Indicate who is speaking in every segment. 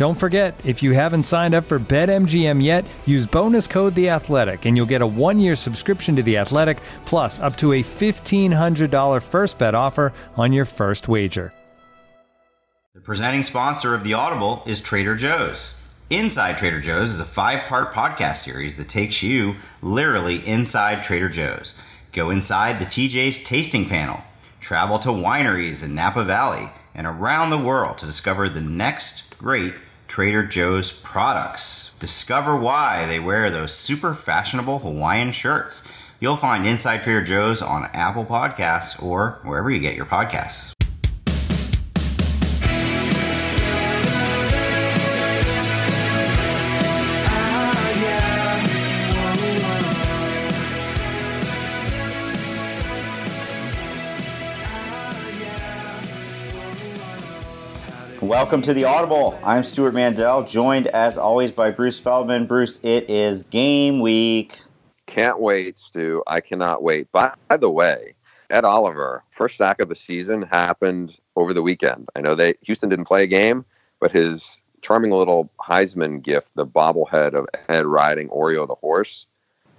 Speaker 1: Don't forget, if you haven't signed up for BetMGM yet, use bonus code The Athletic, and you'll get a one-year subscription to The Athletic, plus up to a fifteen hundred dollar first bet offer on your first wager.
Speaker 2: The presenting sponsor of the Audible is Trader Joe's. Inside Trader Joe's is a five-part podcast series that takes you literally inside Trader Joe's. Go inside the TJ's tasting panel, travel to wineries in Napa Valley and around the world to discover the next great Trader Joe's products. Discover why they wear those super fashionable Hawaiian shirts. You'll find Inside Trader Joe's on Apple Podcasts or wherever you get your podcasts.
Speaker 3: Welcome to the Audible. I'm Stewart Mandel, joined as always by Bruce Feldman. Bruce, it is game week.
Speaker 4: Can't wait, Stu. I cannot wait. By, by the way, Ed Oliver, first sack of the season happened over the weekend. I know they Houston didn't play a game, but his charming little Heisman gift, the bobblehead of Ed riding Oreo the horse,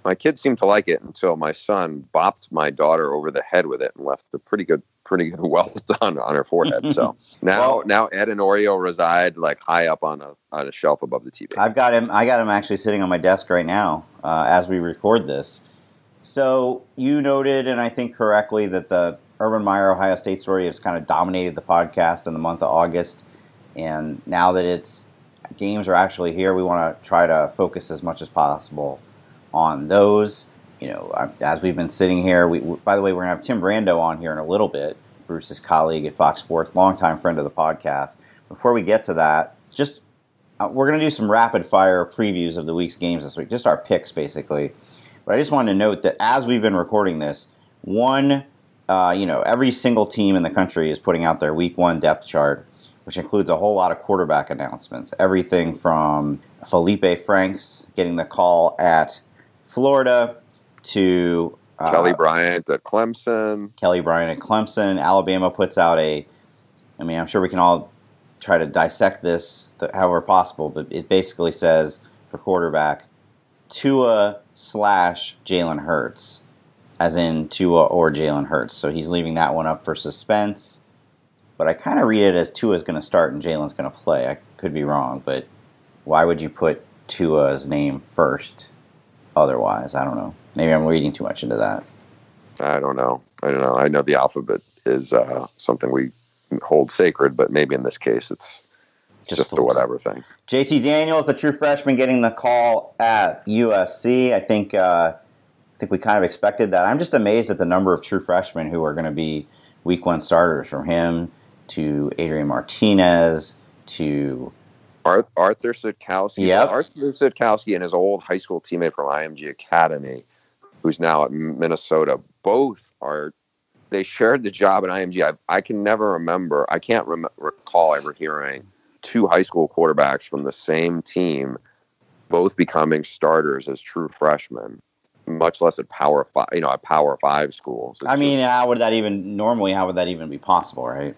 Speaker 4: my kids seemed to like it until my son bopped my daughter over the head with it and left a pretty good pretty well done on her forehead. So now
Speaker 3: Well-
Speaker 4: now Ed and Oreo reside like high up on a on a shelf above the TV.
Speaker 3: I've got him. I got him actually sitting on my desk right now uh, as we record this. So you noted, and I think correctly, that the Urban Meyer Ohio State story has kind of dominated the podcast in the month of August, and now that it's games are actually here, we want to try to focus as much as possible on those. You know, as we've been sitting here, we, we- by the way, we're gonna have Tim Brando on here in a little bit, Bruce's colleague at Fox Sports, longtime friend of the podcast. Before we get to that, just uh, we're going to do some rapid fire previews of the week's games this week, just our picks basically. But I just wanted to note that as we've been recording this, one, uh, you know, every single team in the country is putting out their week one depth chart, which includes a whole lot of quarterback announcements. Everything from Felipe Franks getting the call at Florida to
Speaker 4: Kelly uh, Bryant at Clemson.
Speaker 3: Kelly Bryant at Clemson. Alabama puts out a. I mean, I'm sure we can all try to dissect this th- however possible, but it basically says for quarterback, Tua slash Jalen Hurts, as in Tua or Jalen Hurts. So he's leaving that one up for suspense. But I kind of read it as Tua's going to start and Jalen's going to play. I could be wrong, but why would you put Tua's name first? Otherwise, I don't know. Maybe I'm reading too much into that.
Speaker 4: I don't know. I don't know. I know the alphabet is uh, something we hold sacred, but maybe in this case it's
Speaker 3: Just
Speaker 4: just,
Speaker 3: a
Speaker 4: whatever thing.
Speaker 3: JT Daniels, the true freshman, getting the call at USC. I think uh, I think we kind of expected that. I'm just amazed at the number of true freshmen who are going to be week one starters, from him to Adrian Martinez to
Speaker 4: Arthur Sitkowski.
Speaker 3: Yep.
Speaker 4: Arthur Sitkowski and his old high school teammate from IMG Academy, who's now at Minnesota, both are. They shared the job at IMG. I, I can never remember. I can't rem- recall ever hearing two high school quarterbacks from the same team both becoming starters as true freshmen. Much less at Power Five, you know, at Power Five schools. It's
Speaker 3: I mean,
Speaker 4: just-
Speaker 3: how would that even normally? How would that even be possible, right?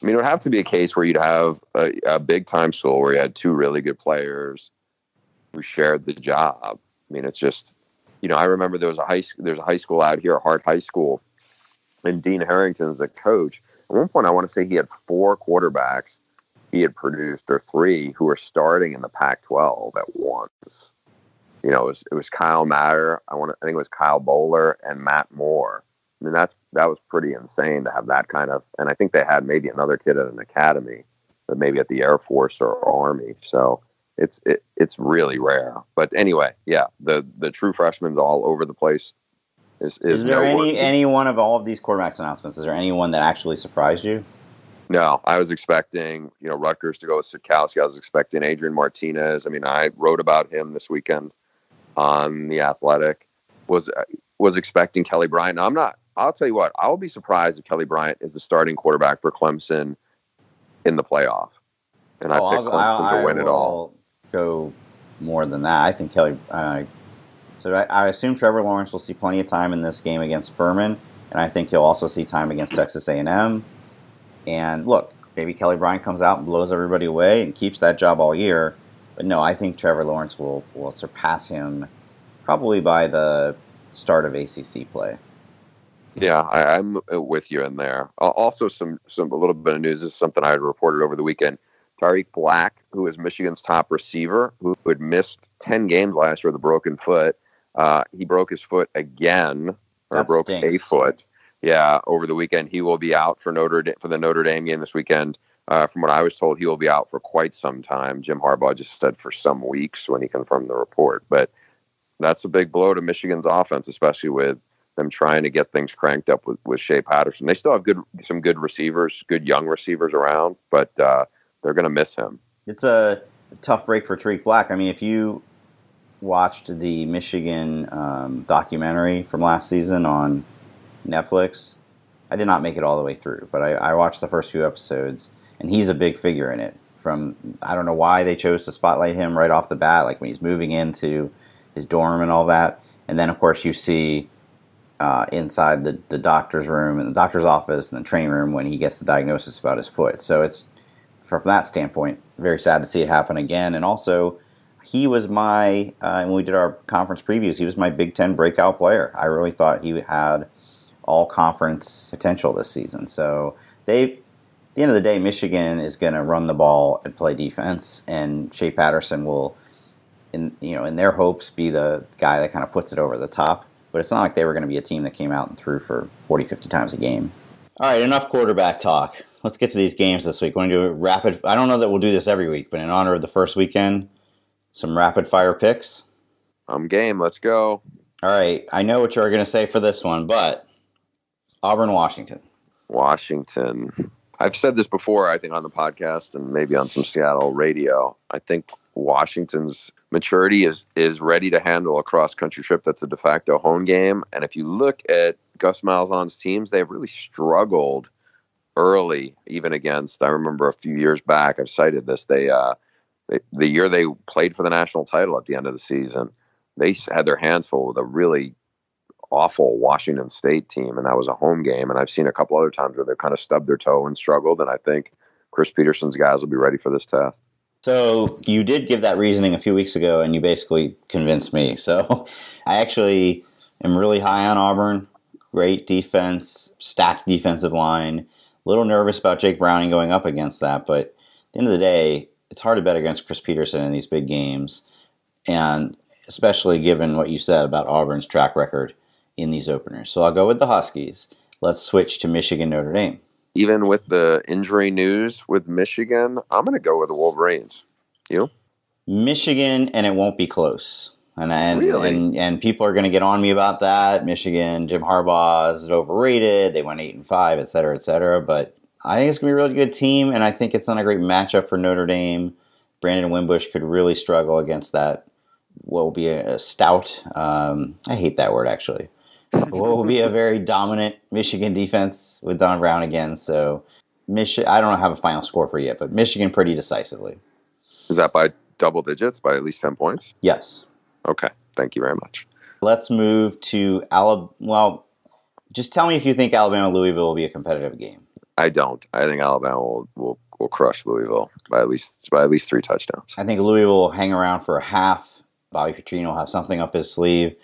Speaker 4: I mean, it would have to be a case where you'd have a, a big time school where you had two really good players who shared the job. I mean, it's just, you know, I remember there was a high there's a high school out here, Hart High School, and Dean Herrington is a coach. At one point, I want to say he had four quarterbacks he had produced, or three, who were starting in the Pac-12 at once. You know, it was, it was Kyle Matter. I want, I think it was Kyle Boller and Matt Moore. I mean, that's that was pretty insane to have that kind of. And I think they had maybe another kid at an academy, but maybe at the Air Force or Army. So it's it, it's really rare. But anyway, yeah, the the true freshmen all over the place. Is, is,
Speaker 3: is there any any one of all of these quarterbacks announcements? Is there anyone that actually surprised you?
Speaker 4: No, I was expecting you know Rutgers to go with Sitkowski. I was expecting Adrian Martinez. I mean, I wrote about him this weekend on the Athletic. Was was expecting Kelly Bryant. Now, I'm not. I'll tell you what. I will be surprised if Kelly Bryant is the starting quarterback for Clemson in the playoff.
Speaker 3: And I oh, picked Clemson I'll, to win it all go more than that. I think Kelly. Uh, so I, I, assume Trevor Lawrence will see plenty of time in this game against Furman, and I think he'll also see time against Texas A&M. And look, maybe Kelly Bryant comes out and blows everybody away and keeps that job all year. But no, I think Trevor Lawrence will will surpass him probably by the start of ACC play.
Speaker 4: Yeah, I, am with you in there. Also, some some a little bit of news. This is something I had reported over the weekend. Tarik Black, who is Michigan's top receiver, who had missed 10 games last year with a broken foot. Uh, he broke his foot again, or that broke stinks. a foot. Yeah, over the weekend. He will be out for Notre Dame, for the Notre Dame game this weekend. Uh, from what I was told, he will be out for quite some time. Jim Harbaugh just said for some weeks when he confirmed the report. But that's a big blow to Michigan's offense, especially with them trying to get things cranked up with, with Shea Patterson. They still have good some good receivers, good young receivers around, but uh, they're going to miss him.
Speaker 3: It's a tough break for Tarik Black. I mean, if you watched the Michigan um, documentary from last season on Netflix, I did not make it all the way through, but I, I watched the first few episodes, and he's a big figure in it. From I don't know why they chose to spotlight him right off the bat, like when he's moving into his dorm and all that, and then of course you see uh, inside the, the doctor's room and the doctor's office and the training room when he gets the diagnosis about his foot. So it's from that standpoint, very sad to see it happen again. And also, he was my uh, when we did our conference previews, he was my Big Ten breakout player. I really thought he had all conference potential this season. So they, at the end of the day, Michigan is going to run the ball and play defense, and Shea Patterson will, in you know, in their hopes, be the guy that kind of puts it over the top. But it's not like they were going to be a team that came out and threw for 40, 50 times a game. All right, enough quarterback talk let's get to these games this week. We're going to do a rapid. I don't know that we'll do this every week, but in honor of the first weekend, some rapid fire picks.
Speaker 4: I'm game. Let's go.
Speaker 3: All right. I know what you're going to say for this one, but Auburn, Washington.
Speaker 4: Washington. I've said this before, I think, on the podcast and maybe on some Seattle radio. I think Washington's maturity is is ready to handle a cross country trip that's a de facto home game. And if you look at Gus Malzahn's teams, they've really struggled early, even against. I remember a few years back. I've cited this. They, uh, they the year they played for the national title at the end of the season, they had their hands full with a really awful Washington State team, and that was a home game. And I've seen a couple other times where they've kind of stubbed their toe and struggled. And I think Chris Petersen's guys will be ready for this test.
Speaker 3: So you did give that reasoning a few weeks ago, and you basically convinced me. So I actually am really high on Auburn. Great defense, stacked defensive line little nervous about Jake Browning going up against that, but at the end of the day, it's hard to bet against Chris Petersen in these big games, and especially given what you said about Auburn's track record in these openers. So I'll go with the Huskies. Let's switch to Michigan Notre Dame.
Speaker 4: Even with the injury news with Michigan, I'm going to go with the Wolverines. You?
Speaker 3: Michigan, and it won't be close. And and,
Speaker 4: really?
Speaker 3: and, and people are going to get on me about that. Michigan, Jim Harbaugh is overrated. They went eight and five, et cetera, et cetera. But I think it's going to be a really good team, and I think it's not a great matchup for Notre Dame. Brandon Wimbush could really struggle against that. What will be a, a stout? Um, I hate that word actually. what will be a very dominant Michigan defense with Don Brown again? So, Michigan. I don't have a final score for you yet, but Michigan pretty decisively.
Speaker 4: Is that by double digits, by at least ten points?
Speaker 3: Yes.
Speaker 4: Okay. Thank you very much.
Speaker 3: Let's move to Alabama. Well, just tell me if you think Alabama Louisville will be a competitive game.
Speaker 4: I don't. I think Alabama will, will will crush Louisville by at least by at least three touchdowns.
Speaker 3: I think Louisville will hang around for a half. Bobby Petrino will have something up his sleeve.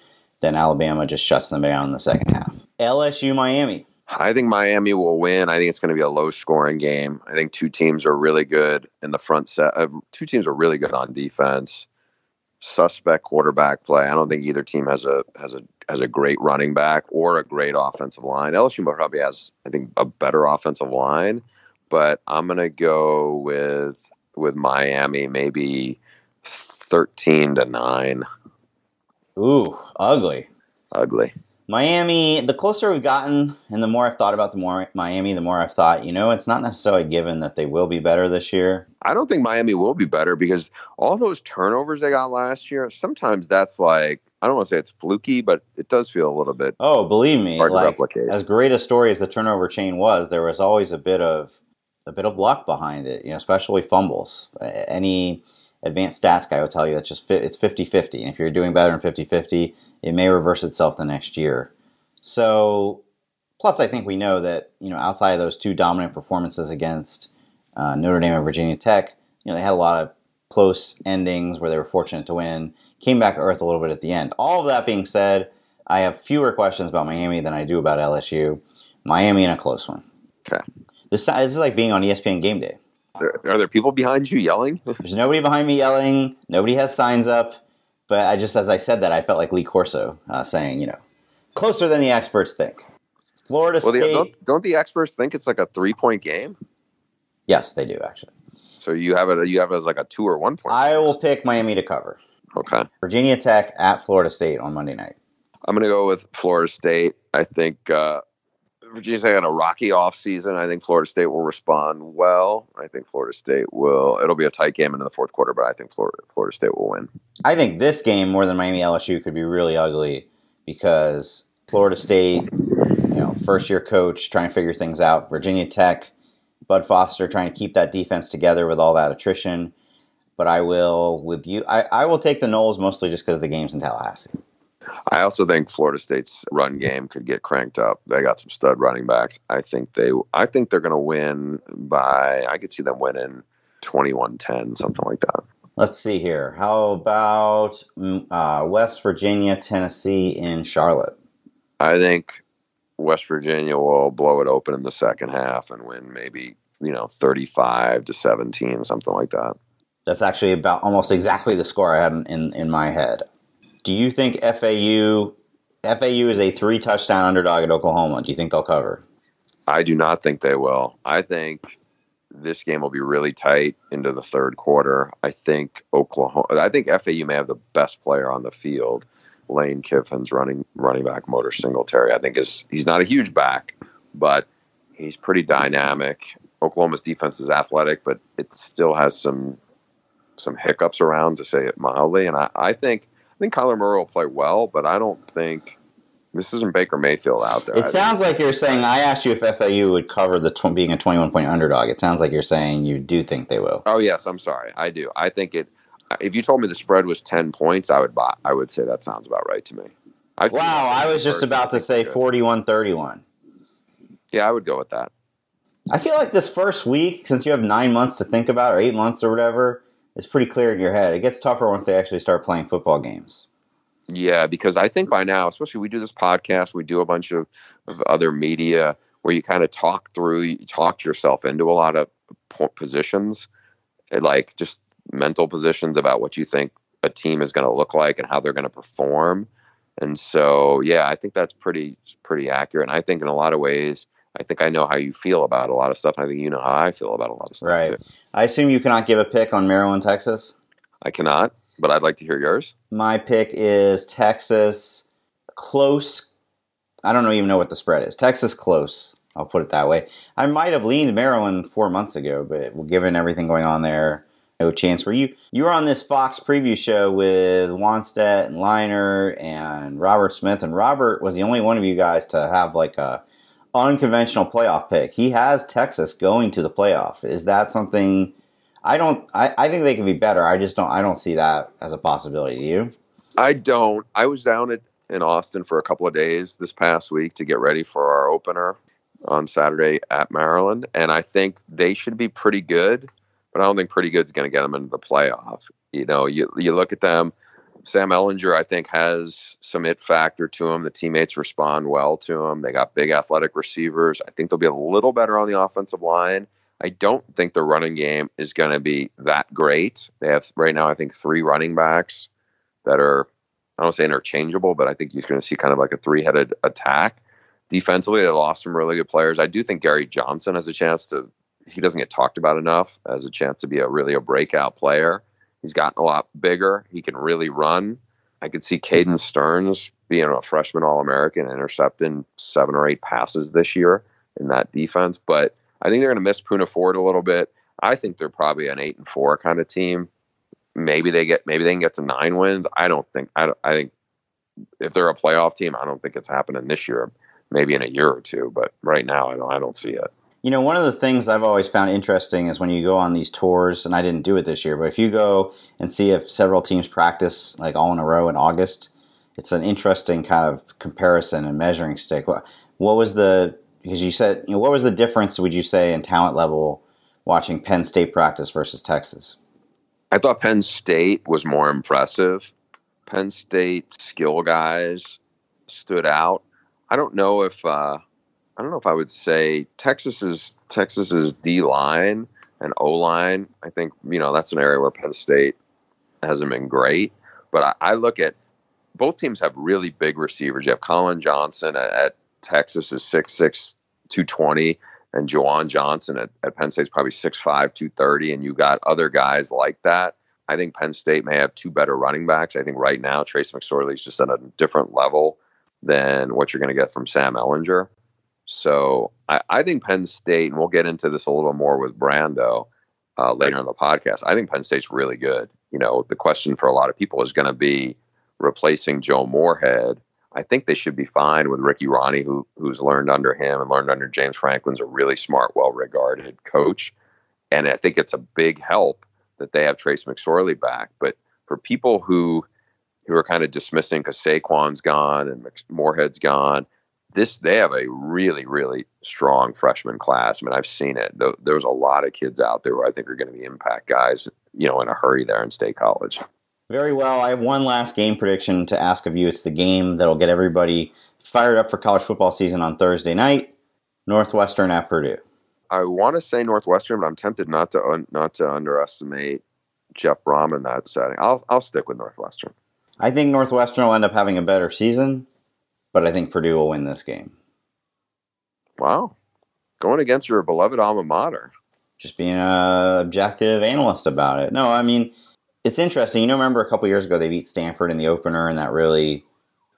Speaker 3: Then Alabama just shuts them down in the second half. LSU Miami.
Speaker 4: I think Miami will win. I think it's going to be a low scoring game. I think two teams are really good in the front set. Uh, two teams are really good on defense. Suspect quarterback play. I don't think either team has a has a has a great running back or a great offensive line. LSU probably has, I think, a better offensive line, but I'm going to go with with Miami, maybe thirteen to nine.
Speaker 3: Ooh, ugly.
Speaker 4: Ugly.
Speaker 3: Miami, the closer we've gotten, and the more I've thought about the more Miami, the more I've thought, you know, it's not necessarily given that they will be better this year.
Speaker 4: I don't think Miami will be better because all those turnovers they got last year, sometimes that's like I don't want to say it's fluky, but it does feel a little bit.
Speaker 3: Oh, believe me, hard like, as great a story as the turnover chain was, there was always a bit of a bit of luck behind it, you know, especially fumbles. Any advanced stats guy will tell you that's just it's 50-50. And if you're doing better than 50-50, it may reverse itself the next year. So, plus, I think we know that you know outside of those two dominant performances against uh, Notre Dame and Virginia Tech, you know they had a lot of close endings where they were fortunate to win. Came back to earth a little bit at the end. All of that being said, I have fewer questions about Miami than I do about LSU. Miami in a close one.
Speaker 4: Okay.
Speaker 3: This, this is like being on ESPN Game Day.
Speaker 4: Are there, are there people behind you yelling?
Speaker 3: There's nobody behind me yelling. Nobody has signs up. But I just, as I said that, I felt like Lee Corso uh, saying, you know, closer than the experts think. Florida well, State.
Speaker 4: Don't, don't, the experts think it's like a three point game?
Speaker 3: Yes, they do actually.
Speaker 4: So you have it. You have it as like a two or one point.
Speaker 3: I will pick Miami to cover.
Speaker 4: Okay.
Speaker 3: Virginia Tech at Florida State on Monday night.
Speaker 4: I'm going to go with Florida State. I think uh, Virginia State had a rocky offseason. I think Florida State will respond well. I think Florida State will. It'll be a tight game into the fourth quarter, but I think Florida, Florida State will win.
Speaker 3: I think this game more than Miami LSU could be really ugly because Florida State, you know, first year coach trying to figure things out. Virginia Tech, Bud Foster trying to keep that defense together with all that attrition. But I will with you. I, I will take the Noles mostly just because the game's in Tallahassee.
Speaker 4: I also think Florida State's run game could get cranked up. They got some stud running backs. I think they I think they're going to win by I could see them winning 21-10 something like that.
Speaker 3: Let's see here. How about mm, uh, West Virginia, Tennessee in Charlotte?
Speaker 4: I think West Virginia will blow it open in the second half and win maybe, you know, 35 to 17, something like that.
Speaker 3: That's actually about almost exactly the score I had in, in, in my head. Do you think FAU FAU is a three touchdown underdog at Oklahoma? Do you think they'll cover?
Speaker 4: I do not think they will. I think this game will be really tight into the third quarter. I think Oklahoma. I think FAU may have the best player on the field. Lane Kiffin's running running back Motor Singletary. I think is he's not a huge back, but he's pretty dynamic. Oklahoma's defense is athletic, but it still has some some hiccups around to say it mildly. And I, I think I think Kyler Murray will play well, but I don't think this isn't Baker Mayfield out there.
Speaker 3: It I sounds think. like you're saying. I asked you if FAU would cover the tw- being a 21 point underdog. It sounds like you're saying you do think they will.
Speaker 4: Oh yes, I'm sorry. I do. I think it. If you told me the spread was 10 points, I would buy. I would say that sounds about right to me.
Speaker 3: I wow, I was just about to say 41-31.
Speaker 4: Yeah, I would go with that.
Speaker 3: I feel like this first week, since you have nine months to think about, or eight months or whatever, it's pretty clear in your head. It gets tougher once they actually start playing football games.
Speaker 4: Yeah, because I think by now, especially we do this podcast, we do a bunch of, of other media where you kind of talk through, you talk yourself into a lot of positions, eh, like just mental positions about what you think a team is going to look like and how they're going to perform. And so, yeah, I think that's pretty pretty accurate. And I think in a lot of ways, I think I know how you feel about a lot of stuff. I think you know how I feel about a lot of stuff
Speaker 3: right.
Speaker 4: too.
Speaker 3: I assume you cannot give a pick on Maryland, Texas.
Speaker 4: I cannot, but I'd like to hear yours.
Speaker 3: My pick is Texas close. I don't even know what the spread is. Texas close. I'll put it that way. I might have leaned Maryland four months ago, but given everything going on there, no chance. Were you you were on this Fox preview show with Wannstedt and Leinart and Robert Smith, and Robert was the only one of you guys to have like a unconventional playoff pick. He has Texas going to the playoff. Is that something? I don't. I, I think they can be better. I just don't. I don't see that as a possibility. Do you?
Speaker 4: I don't. I was down at in Austin for a couple of days this past week to get ready for our opener on Saturday at Maryland, and I think they should be pretty good. But I don't think pretty good is going to get them into the playoff. You know, you you look at them. Sam Ehlinger, I think, has some it factor to him. The teammates respond well to him. They got big athletic receivers. I think they'll be a little better on the offensive line. I don't think the running game is going to be that great. They have right now, I think, three running backs that are, I don't say interchangeable, but I think you're going to see kind of like a three headed attack. Defensively, they lost some really good players. I do think Gary Johnson has a chance to, he doesn't get talked about enough, as a chance to be a really a breakout player. He's gotten a lot bigger. He can really run. I could see Caden mm-hmm. Sterns being a freshman All American, intercepting seven or eight passes this year in that defense. But I think they're going to miss Poona Ford a little bit. I think they're probably an eight and four kind of team. Maybe they get maybe they can get to nine wins. I don't think I, I think if they're a playoff team, I don't think it's happening this year. Maybe in a year or two, but right now I don't I don't see it.
Speaker 3: You know, one of the things I've always found interesting is when you go on these tours, and I didn't do it this year, but if you go and see if several teams practice like all in a row in August, it's an interesting kind of comparison and measuring stick. What, what was the because you said you know what was the difference would you say in talent level watching Penn State practice versus Texas?
Speaker 4: I thought Penn State was more impressive. Penn State skill guys stood out. I don't know if uh, I don't know if I would say Texas's Texas's D line and O line. I think you know that's an area where Penn State hasn't been great. But I, I look at both teams have really big receivers. You have Collin Johnson at, at Texas is 6'6", 220, and Juwan Johnson at, at Penn is probably 6'5", 230, and you got other guys like that. I think Penn State may have two better running backs. I think right now Trace McSorley is just at a different level than what you're going to get from Sam Ehlinger. So I, I, think Penn State, and we'll get into this a little more with Brando uh, later in the podcast. I think Penn State's really good. You know, the question for a lot of people is going to be replacing Joe Moorhead. I think they should be fine with Ricky Rahne, who who's learned under him and learned under James Franklin's a really smart, well-regarded coach. And I think it's a big help that they have Trace McSorley back. But for people who who are kind of dismissing because Saquon's gone and Moorhead's gone, this they have a really really strong freshman class. I mean, I've seen it. There's a lot of kids out there who I think are going to be impact guys, you know, in a hurry there in State College.
Speaker 3: Very well. I have one last game prediction to ask of you. It's the game that'll get everybody fired up for college football season on Thursday night. Northwestern at Purdue.
Speaker 4: I want to say Northwestern, but I'm tempted not to un- not to underestimate Jeff Brohm in that setting. I'll I'll stick with Northwestern.
Speaker 3: I think Northwestern will end up having a better season but I think Purdue will win this game.
Speaker 4: Wow. Going against your beloved alma mater.
Speaker 3: Just being an objective analyst about it. No, I mean, it's interesting. You know, remember a couple years ago they beat Stanford in the opener, and that really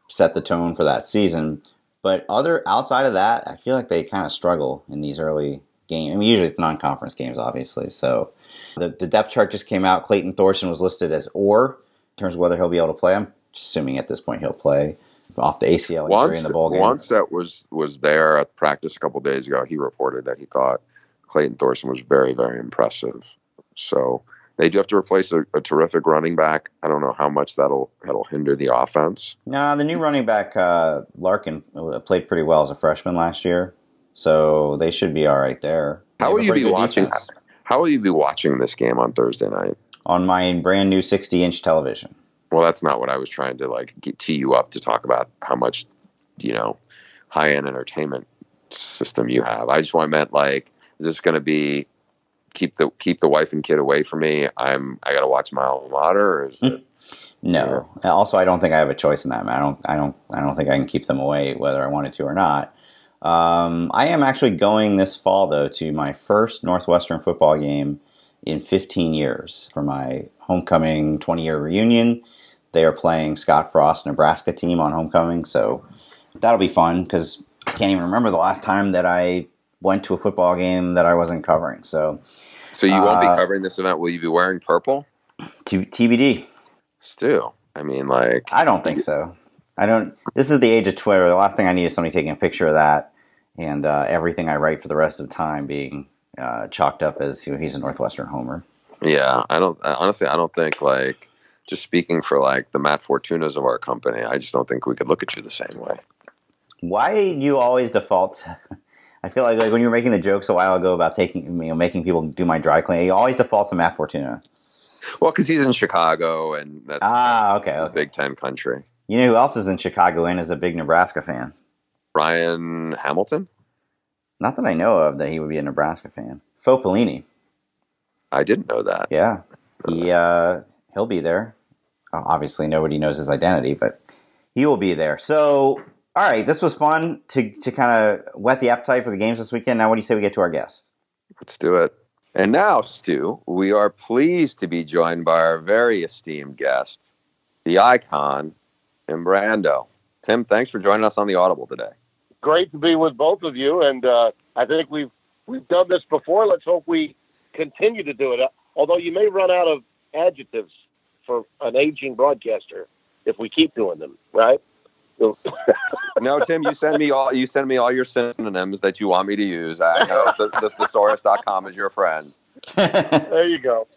Speaker 3: set the tone for that season. But other outside of that, I feel like they kind of struggle in these early games. I mean, usually it's non-conference games, obviously. So the, the depth chart just came out. Clayton Thorson was listed as or in terms of whether he'll be able to play. I'm assuming at this point he'll play off the ACL injury in the ball game.
Speaker 4: Wannstedt was was there at practice a couple days ago. He reported that he thought Clayton Thorson was very very impressive. So they do have to replace a, a, terrific running back. I don't know how much that'll that'll hinder the offense.
Speaker 3: No, the new running back uh, Larkin uh, played pretty well as a freshman last year, so they should be all right there.
Speaker 4: How will you be watching? Defense. How will you be watching this game on Thursday night?
Speaker 3: On my brand new 60 inch television
Speaker 4: well, that's not what I was trying to like get, tee you up to talk about how much, you know, high end entertainment system you have. I just want meant like, is this going to be keep the keep the wife and kid away from me? I'm I got to watch my alma mater, or is it?
Speaker 3: No. Also, I don't think I have a choice in that. Man. I don't. I don't. I don't think I can keep them away whether I wanted to or not. Um, I am actually going this fall though to my first Northwestern football game in 15 years for my homecoming 20 year reunion they are playing Scott Frost Nebraska team on homecoming, so that'll be fun because I can't even remember the last time that I went to a football game that I wasn't covering. So,
Speaker 4: so you won't be uh, covering this event. Will you be wearing purple?
Speaker 3: T- TBD.
Speaker 4: Still, I mean, like
Speaker 3: I don't think so. I don't. This is the age of Twitter. The last thing I need is somebody taking a picture of that, and uh, everything I write for the rest of time being uh, chalked up as you know, he's a Northwestern homer.
Speaker 4: Yeah, I don't. Honestly, I don't think like just speaking for like the Matt Fortunas of our company, I just don't think we could look at you the same way.
Speaker 3: Why do you always default? I feel like, like when you were making the jokes a while ago about taking you know making people do my dry cleaning, you always default to Matt Fortuna.
Speaker 4: Well, because he's in Chicago, and that's
Speaker 3: ah, okay, okay.
Speaker 4: Big Ten country.
Speaker 3: You know who else is in Chicago and is a big Nebraska fan?
Speaker 4: Ryan Hamilton.
Speaker 3: Not that I know of that he would be a Nebraska fan. Faux Pelini.
Speaker 4: I didn't know that.
Speaker 3: Yeah, he uh, he'll be there. Obviously, nobody knows his identity, but he will be there. So, all right, this was fun to to kind of whet the appetite for the games this weekend. Now, what do you say we get to our guest?
Speaker 4: Let's do it. And now, Stu, we are pleased to be joined by our very esteemed guest, the icon, Tim Brando. Tim, thanks for joining us on the Audible today.
Speaker 5: Great to be with both of you, and uh, I think we've we've done this before. Let's hope we continue to do it. Although you may run out of adjectives for an aging broadcaster if we keep doing them, right?
Speaker 4: no, Tim, you send me all you send me all your synonyms that you want me to use. I know the, the thesaurus.com is your friend.
Speaker 5: there you go.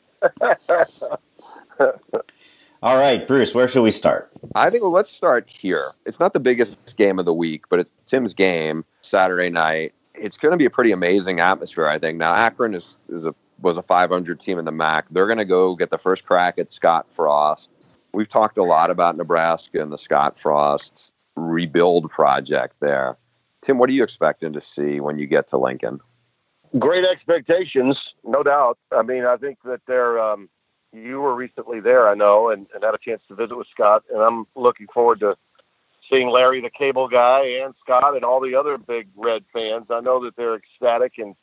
Speaker 3: all right, Bruce, where should we start?
Speaker 4: I think well, let's start here. It's not the biggest game of the week, but it's Tim's game Saturday night. It's going to be a pretty amazing atmosphere, I think. Now, Akron is, is a was a 500 team in the MAC. They're going to go get the first crack at Scott Frost. We've talked a lot about Nebraska and the Scott Frost rebuild project there. Tim, what are you expecting to see when you get to Lincoln?
Speaker 5: Great expectations, no doubt. I mean, I think that they're. Um, you were recently there, I know, and, and had a chance to visit with Scott, and I'm looking forward to seeing Larry, the cable guy, and Scott, and all the other big Red fans. I know that they're ecstatic and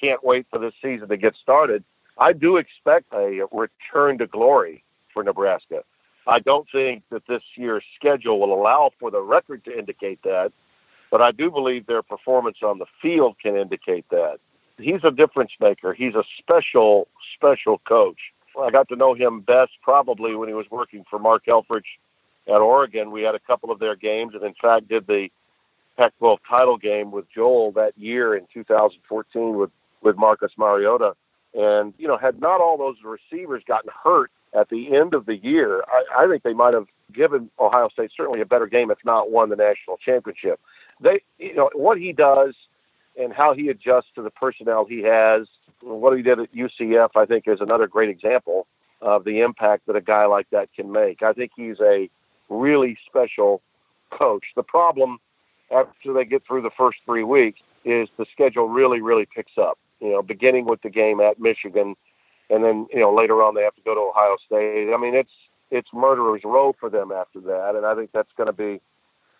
Speaker 5: can't wait for this season to get started. I do expect a return to glory for Nebraska. I don't think that this year's schedule will allow for the record to indicate that, but I do believe their performance on the field can indicate that. He's a difference maker. He's a special, special coach. I got to know him best probably when he was working for Mark Helfrich at Oregon. We had a couple of their games, and in fact, did the Pac-12 title game with Joel that year in 2014 with with Marcus Mariota. And you know, had not all those receivers gotten hurt at the end of the year, I, I think they might have given Ohio State certainly a better game, if not won the national championship. They, you know, what he does and how he adjusts to the personnel he has, what he did at UCF, I think, is another great example of the impact that a guy like that can make. I think he's a really special coach. The problem after they get through the first three weeks is the schedule really, really picks up. You know, beginning with the game at Michigan and then you know later on they have to go to Ohio State. I mean, it's it's murderers row for them after that, and I think that's going to be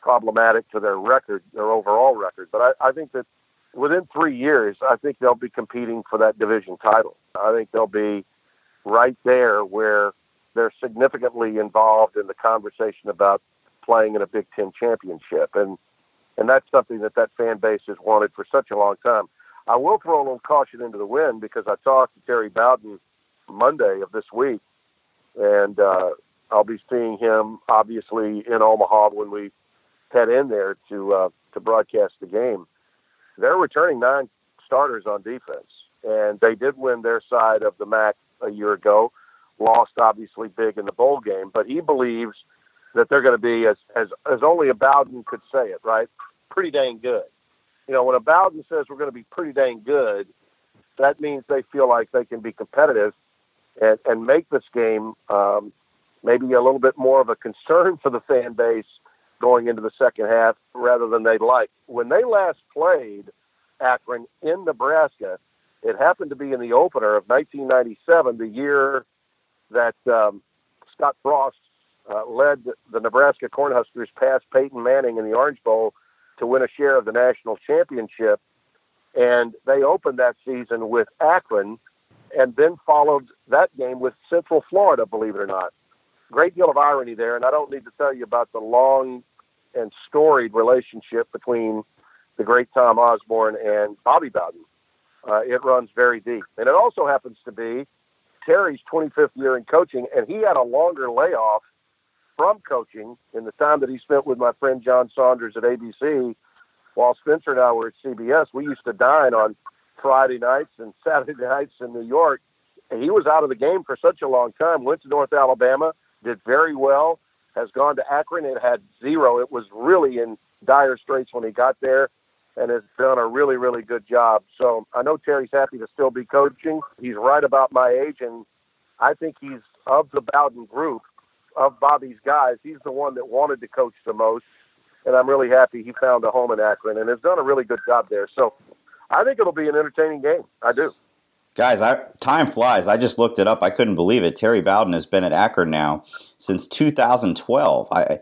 Speaker 5: problematic to their record, their overall record. But I, I think that within three years, I think they'll be competing for that division title. I think they'll be right there where they're significantly involved in the conversation about playing in a Big Ten championship, and and that's something that that fan base has wanted for such a long time. I will throw a little caution into the wind because I talked to Terry Bowden Monday of this week, and uh, I'll be seeing him obviously in Omaha when we head in there to uh, to broadcast the game. They're returning nine starters on defense, and they did win their side of the MAC a year ago. Lost obviously big in the bowl game, but he believes that they're going to be as as as only a Bowden could say it, right? Pretty dang good you know, when a Bowden says we're going to be pretty dang good, that means they feel like they can be competitive and, and make this game um, maybe a little bit more of a concern for the fan base going into the second half rather than they'd like. When they last played Akron in Nebraska, it happened to be in the opener of 1997, the year that um, Scott Frost uh, led the Nebraska Cornhuskers past Peyton Manning in the Orange Bowl to win a share of the national championship. And they opened that season with Akron and then followed that game with Central Florida, believe it or not. Great deal of irony there. And I don't need to tell you about the long and storied relationship between the great Tom Osborne and Bobby Bowden. Uh, it runs very deep. And it also happens to be Terry's 25th year in coaching, and he had a longer layoff from coaching in the time that he spent with my friend John Saunders at ABC, while Spencer and I were at CBS, we used to dine on Friday nights and Saturday nights in New York. And he was out of the game for such a long time. Went to North Alabama, did very well. Has gone to Akron. It had zero. It was really in dire straits when he got there, and has done a really, really good job. So I know Terry's happy to still be coaching. He's right about my age, and I think he's of the Bowden group, of Bobby's guys, he's the one that wanted to coach the most. And I'm really happy he found a home in Akron and has done a really good job there. So I think it'll be an entertaining game. I do.
Speaker 3: Guys, I, time flies. I just looked it up. I couldn't believe it. Terry Bowden has been at Akron now since 2012. I,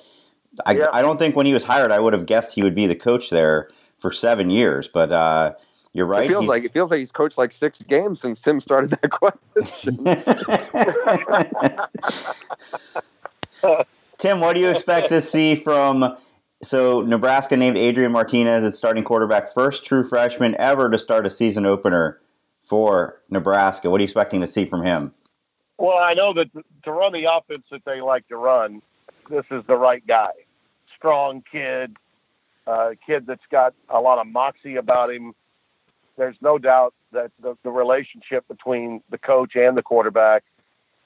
Speaker 3: I, yeah. I don't think when he was hired, I would have guessed he would be the coach there for seven years. But uh, you're right.
Speaker 4: It feels he's, like it feels like he's coached like six games since Tim started that question.
Speaker 3: Tim, what do you expect to see from? So Nebraska named Adrian Martinez as starting quarterback, first true freshman ever to start a season opener for Nebraska. What are you expecting to see from him?
Speaker 5: Well, I know that to run the offense that they like to run, this is the right guy. Strong kid, uh, kid that's got a lot of moxie about him. There's no doubt that the, the relationship between the coach and the quarterback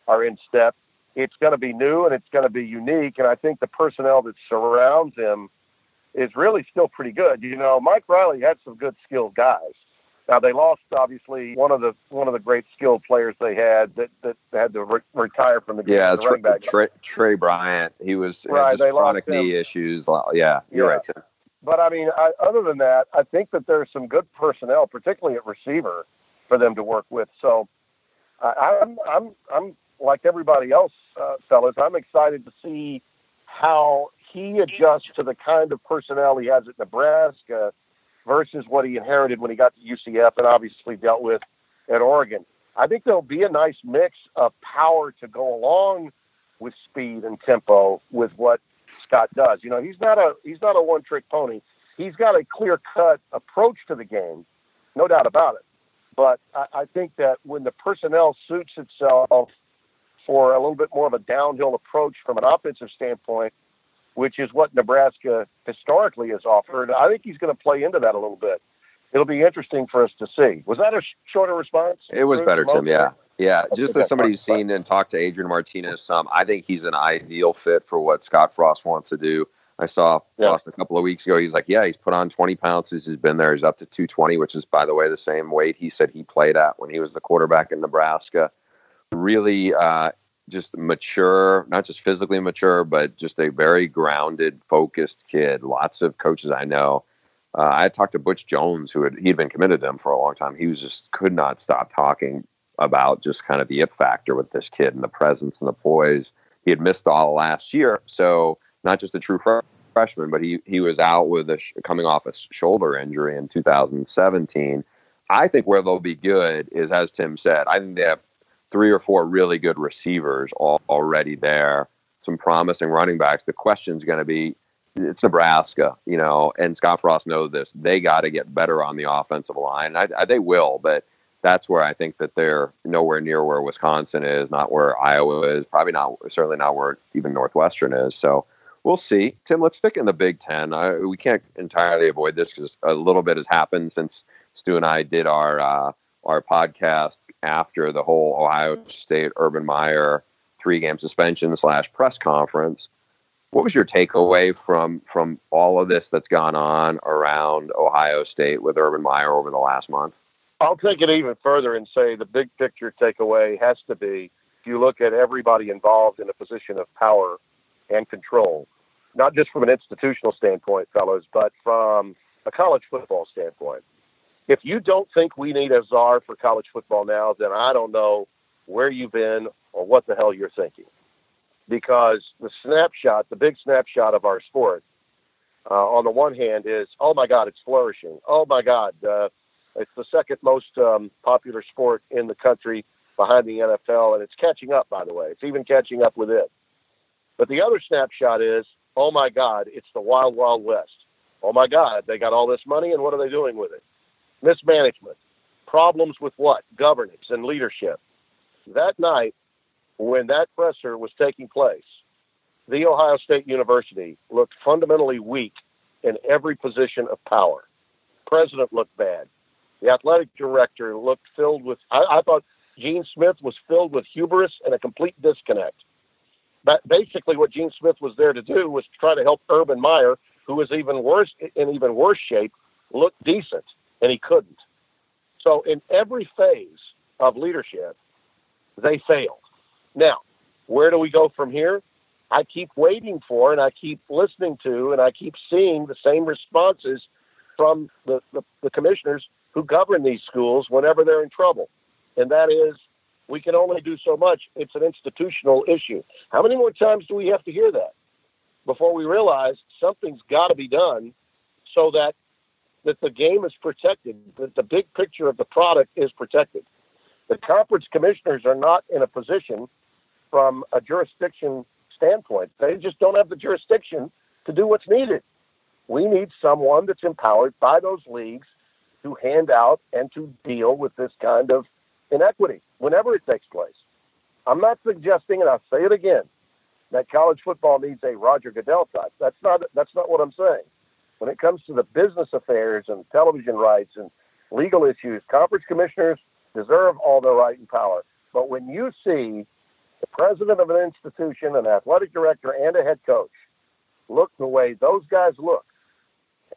Speaker 5: are in step. It's going to be new and it's going to be unique. And I think the personnel that surrounds him is really still pretty good. You know, Mike Riley had some good skilled guys. Now they lost obviously one of the one of the great skilled players they had that that had to re- retire from the game.
Speaker 4: Yeah, the Tre, Tre, Tre, Bryant. He was right, just chronic knee issues. Yeah, you're yeah. right. Tim.
Speaker 5: But I mean, I, other than that, I think that there's some good personnel, particularly at receiver, for them to work with. So I, I'm I'm I'm like everybody else, uh, fellas. I'm excited to see how he adjusts to the kind of personnel he has at Nebraska versus what he inherited when he got to UCF and obviously dealt with at Oregon. I think there'll be a nice mix of power to go along with speed and tempo with what Scott does. You know, he's not a he's not a one trick pony. He's got a clear cut approach to the game, no doubt about it. But I, I think that when the personnel suits itself for a little bit more of a downhill approach from an offensive standpoint, which is what Nebraska historically has offered. I think he's going to play into that a little bit. It'll be interesting for us to see. Was that a sh- shorter response?
Speaker 4: It was better, Tim. Yeah. Yeah. Just as somebody who's seen and talked to Adrian Martinez some, I think he's an ideal fit for what Scott Frost wants to do. I saw yeah. Frost a couple of weeks ago. He's like, yeah, he's put on 20 pounds since he's been there. He's up to 220, which is, by the way, the same weight he said he played at when he was the quarterback in Nebraska. Really uh, just mature, not just physically mature, but just a very grounded, focused kid. Lots of coaches I know. Uh, I talked to Butch Jones, who had he'd been committed to them for a long time. He was just could not stop talking about just kind of the it factor with this kid and the presence and the poise. He had missed all last year, so not just a true freshman, but he he was out with a sh- coming off a shoulder injury in 2017. I think where they'll be good is, as Tim said, I think they have three or four really good receivers all, already there, some promising running backs. The question is going to be it's Nebraska, you know, and Scott Frost knows this. They got to get better on the offensive line. I, I, they will, but that's where I think that they're nowhere near where Wisconsin is, not where Iowa is, probably not, certainly not where even Northwestern is. So we'll see. Tim, let's stick in the Big Ten. I, we can't entirely avoid this because a little bit has happened since Stu and I did our uh, our podcast after the whole Ohio mm-hmm. State Urban Meyer three game suspension slash press conference. What was your takeaway from from all of this that's gone on around Ohio State with Urban Meyer over the last month?
Speaker 5: I'll take it even further and say the big picture takeaway has to be if you look at everybody involved in a position of power and control, not just from an institutional standpoint, fellows, but from a college football standpoint if you don't think we need a czar for college football now, then I don't know where you've been or what the hell you're thinking. Because the snapshot, the big snapshot of our sport, uh, on the one hand, is oh my God, it's flourishing. Oh my God, uh, it's the second most um, popular sport in the country behind the NFL, and it's catching up. By the way, it's even catching up with it. But the other snapshot is oh my God, it's the wild, wild west. Oh my God, they got all this money, and what are they doing with it? Mismanagement, problems with what? Governance and leadership. That night, when that presser was taking place, the Ohio State University looked fundamentally weak in every position of power. President looked bad. The athletic director looked filled with, I, I thought Gene Smith was filled with hubris and a complete disconnect. But basically, what Gene Smith was there to do was try to help Urban Meyer, who was even worse in even worse shape, look decent and he couldn't. So in every phase of leadership, they failed. Now, Where do we go from here? I keep waiting for and I keep listening to and I keep seeing the same responses from the, the, the commissioners who govern these schools whenever they're in trouble. And that is, we can only do so much. It's an institutional issue. How many more times do we have to hear that before we realize something's got to be done so that that the game is protected, that the big picture of the product is protected. The conference commissioners are not in a position from a jurisdiction standpoint. They just don't have the jurisdiction to do what's needed. We need someone that's empowered by those leagues to hand out and to deal with this kind of inequity whenever it takes place. I'm not suggesting, and I'll say it again, that college football needs a Roger Goodell type. That's not that's not what I'm saying. When it comes to the business affairs and television rights and legal issues, conference commissioners deserve all the right and power. But when you see the president of an institution, an athletic director, and a head coach look the way those guys look,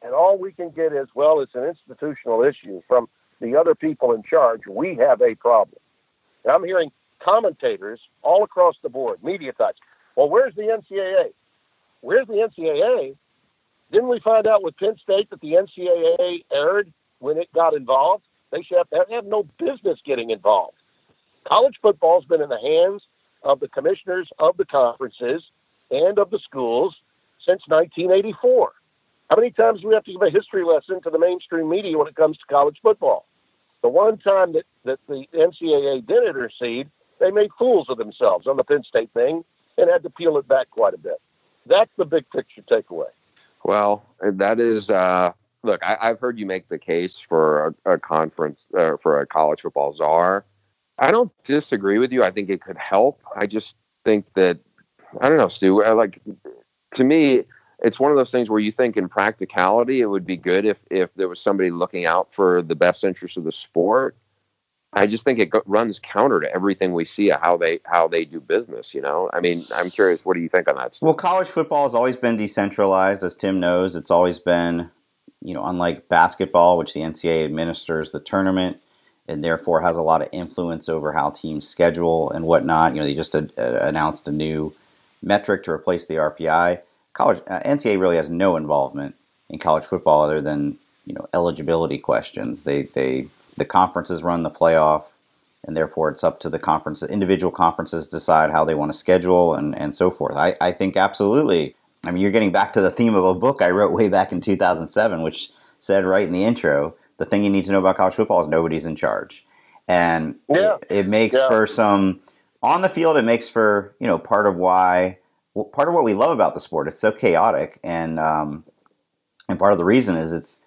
Speaker 5: and all we can get is, well, it's an institutional issue from the other people in charge, we have a problem. And I'm hearing commentators all across the board, media types. Well, where's the NCAA? Where's the NCAA? Didn't we find out with Penn State that the NCAA erred when it got involved? They should have, they have no business getting involved. College football's been in the hands of the commissioners of the conferences and of the schools since 1984. How many times do we have to give a history lesson to the mainstream media when it comes to college football? The one time that, that the NCAA did intercede, they made fools of themselves on the Penn State thing and had to peel it back quite a bit. That's the big picture takeaway.
Speaker 4: Well, that is, uh, look, I, have heard you make the case for a, a conference, uh, for a college football czar. I don't disagree with you. I think it could help. I just think that, I don't know, Stu, I like, to me, it's one of those things where you think in practicality it would be good if if there was somebody looking out for the best interest of the sport. I just think it runs counter to everything we see how they how they do business. You know, I mean, I'm curious. What do you think on that?
Speaker 3: Well, college football has always been decentralized, as Tim knows. It's always been, you know, unlike basketball, which the NCAA administers the tournament and therefore has a lot of influence over how teams schedule and whatnot. You know, they just uh, announced a new metric to replace the RPI college uh, NCAA really has no involvement in college football other than you know eligibility questions. They they the conferences run the playoff, and therefore it's up to the conference individual conferences decide how they want to schedule and and so forth. I I think absolutely. I mean, you're getting back to the theme of a book I wrote way back in 2007, which said right in the intro, the thing you need to know about college football is nobody's in charge, and yeah. it, it makes yeah. for some on the field. It makes for you know part of why well, part of what we love about the sport. It's so chaotic, and um, and part of the reason is it's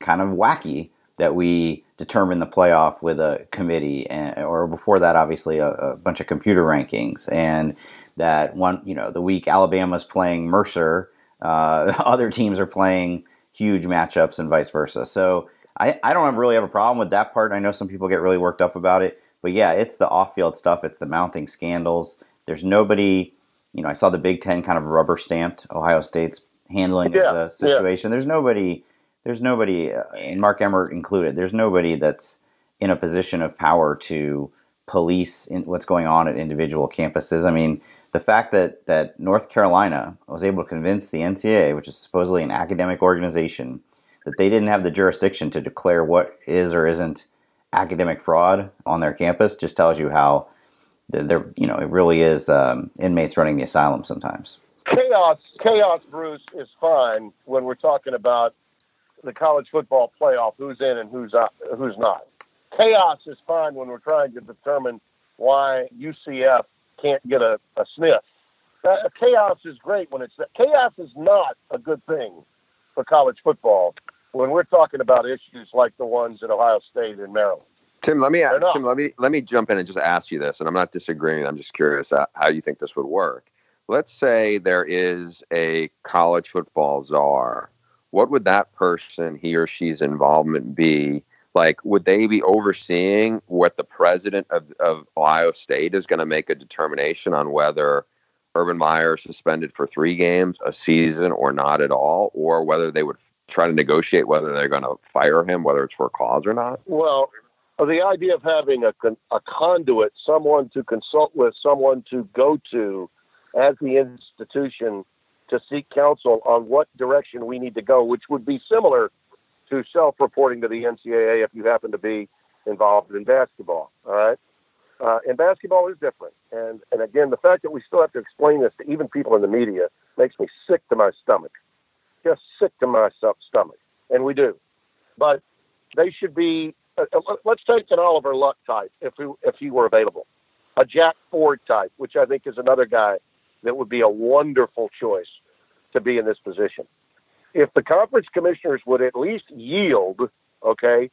Speaker 3: kind of wacky that we determine the playoff with a committee, and, or before that, obviously, a, a, bunch of computer rankings, and that one, you know, the week Alabama's playing Mercer, uh, other teams are playing huge matchups, and vice versa. So I, I don't really have a problem with that part. I know some people get really worked up about it, but yeah, it's the off-field stuff. It's the mounting scandals. There's nobody you know, I saw the Big Ten kind of rubber stamped Ohio State's handling yeah, of the situation. Yeah. There's nobody, there's nobody, uh, and Mark Emmert included. There's nobody that's in a position of power to police what's going on at individual campuses. I mean, the fact that that North Carolina was able to convince the NCAA, which is supposedly an academic organization, that they didn't have the jurisdiction to declare what is or isn't academic fraud on their campus, just tells you how there, you know, it really is um, inmates running the asylum sometimes.
Speaker 5: Chaos, chaos, Bruce, is fine when we're talking about the college football playoff, who's in and who's not, who's not. Chaos is fine when we're trying to determine why UCF can't get a, a sniff. Uh, chaos is great when it's chaos is not a good thing for college football when we're talking about issues like the ones at Ohio State and Maryland.
Speaker 4: Tim, let me ask, Tim, let me let me jump in and just ask you this, and I'm not disagreeing. I'm just curious how you think this would work. Let's say there is a college football czar. What would that person, he or she's involvement be? Like, would they be overseeing what the president of, of Ohio State is going to make a determination on whether Urban Meyer suspended for three games, a season, or not at all, or whether they would try to negotiate whether they're going to fire him, whether it's for cause or not?
Speaker 5: Well, the idea of having a, a conduit, someone to consult with, someone to go to as the institution to seek counsel on what direction we need to go, which would be similar to self-reporting to the NCAA if you happen to be involved in basketball. All right. Uh, and basketball is different. And and again, the fact that we still have to explain this to even people in the media makes me sick to my stomach. Just sick to my stomach. And we do. But they should be. Uh, uh let's take an Oliver Luck type if he, if he were available, a Jack Ford type, which I think is another guy that would be a wonderful choice to be in this position. If the conference commissioners would at least yield, okay,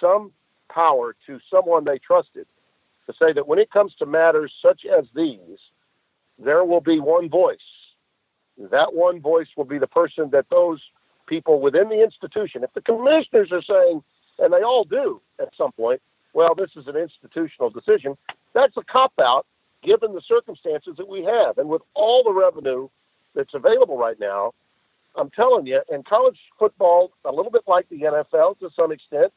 Speaker 5: some power to someone they trusted to say that when it comes to matters such as these, there will be one voice. That one voice will be the person that those people within the institution, if the commissioners are saying, and they all do at some point, well, this is an institutional decision, that's a cop out given the circumstances that we have. And with all the revenue that's available right now, I'm telling you, and college football, a little bit like the NFL to some extent,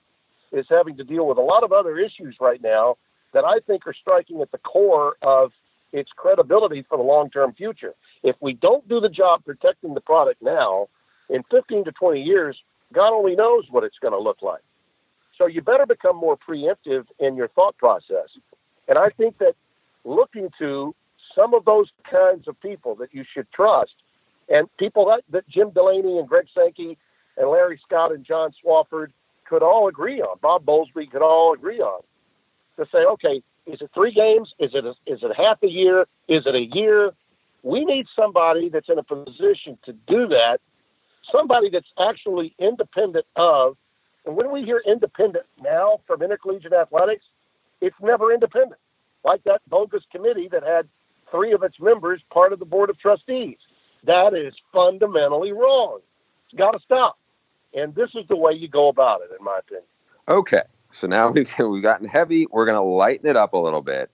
Speaker 5: is having to deal with a lot of other issues right now that I think are striking at the core of its credibility for the long term future. If we don't do the job protecting the product now, in 15 to 20 years, God only knows what it's going to look like. So you better become more preemptive in your thought process. And I think that looking to some of those kinds of people that you should trust, and people that, that Jim Delaney and Greg Sankey and Larry Scott and John Swofford could all agree on, Bob Bowlesby could all agree on, to say, okay, is it three games? Is it a, is it half a year? Is it a year? We need somebody that's in a position to do that. Somebody that's actually independent of. And when we hear independent now from intercollegiate athletics, it's never independent. Like that bogus committee that had three of its members part of the board of trustees. That is fundamentally wrong. It's got to stop. And this is the way you go about it, in my opinion.
Speaker 4: Okay. So now we've, we've gotten heavy. We're going to lighten it up a little bit.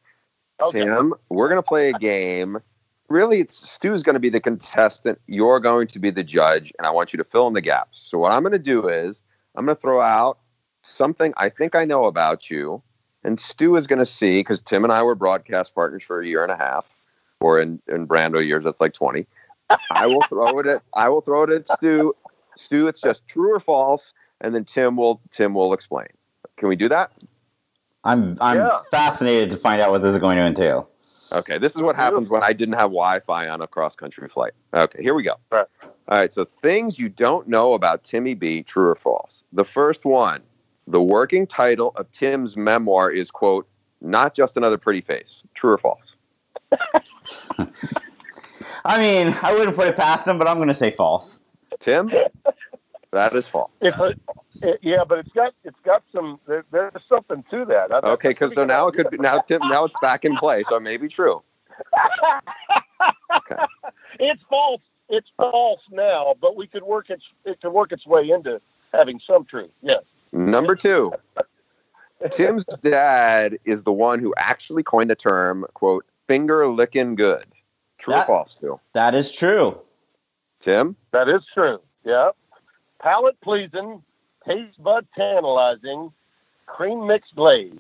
Speaker 4: Okay. Tim, we're going to play a game. Really, it's, Stu's going to be the contestant. You're going to be the judge, and I want you to fill in the gaps. So, what I'm going to do is I'm going to throw out something I think I know about you, and Stu is going to see because Tim and I were broadcast partners for a year and a half, or in, in Brando years, that's like 20. I will throw it at I will throw it at Stu. Stu, it's just true or false, and then Tim will Tim will explain. Can we do that?
Speaker 3: I'm I'm yeah. fascinated to find out what this is going to entail.
Speaker 4: Okay, this is what happens when I didn't have Wi-Fi on a cross-country flight. Okay, here we go. All right. All right, so things you don't know about Timmy B, true or false. The first one, the working title of Tim's memoir is quote, not just another pretty face. True or false?
Speaker 3: I mean, I wouldn't put it past him, but I'm going to say false.
Speaker 4: Tim, that is false.
Speaker 5: If it, it, yeah, but it's got it's got some there, there's something to that.
Speaker 4: okay, because so now it could be now Tim now it's back in play, so it may be true.
Speaker 5: okay. It's false. It's false now, but we could work its it could work its way into having some truth. Yes.
Speaker 4: Number two. Tim's dad is the one who actually coined the term "quote finger licking good." True that, or false, Stu?
Speaker 3: That is true.
Speaker 4: Tim?
Speaker 5: That is true. Yeah. Palate pleasing, taste bud tantalizing, cream mix glaze.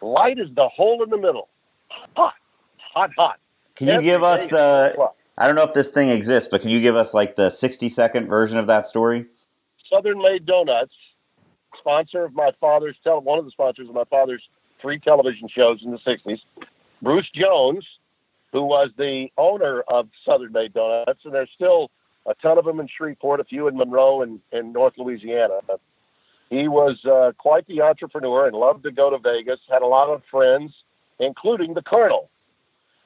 Speaker 5: Light is the hole in the middle. Hot, hot, hot.
Speaker 3: Can you give us the? I don't know if this thing exists, but can you give us like the 60 second version of that story?
Speaker 5: Southern Maid Donuts, sponsor of my father's tele, one of the sponsors of my father's three television shows in the 60s. Bruce Jones, who was the owner of Southern Maid Donuts, and there's still a ton of them in Shreveport, a few in Monroe and in North Louisiana. He was uh, quite the entrepreneur and loved to go to Vegas, had a lot of friends, including the Colonel.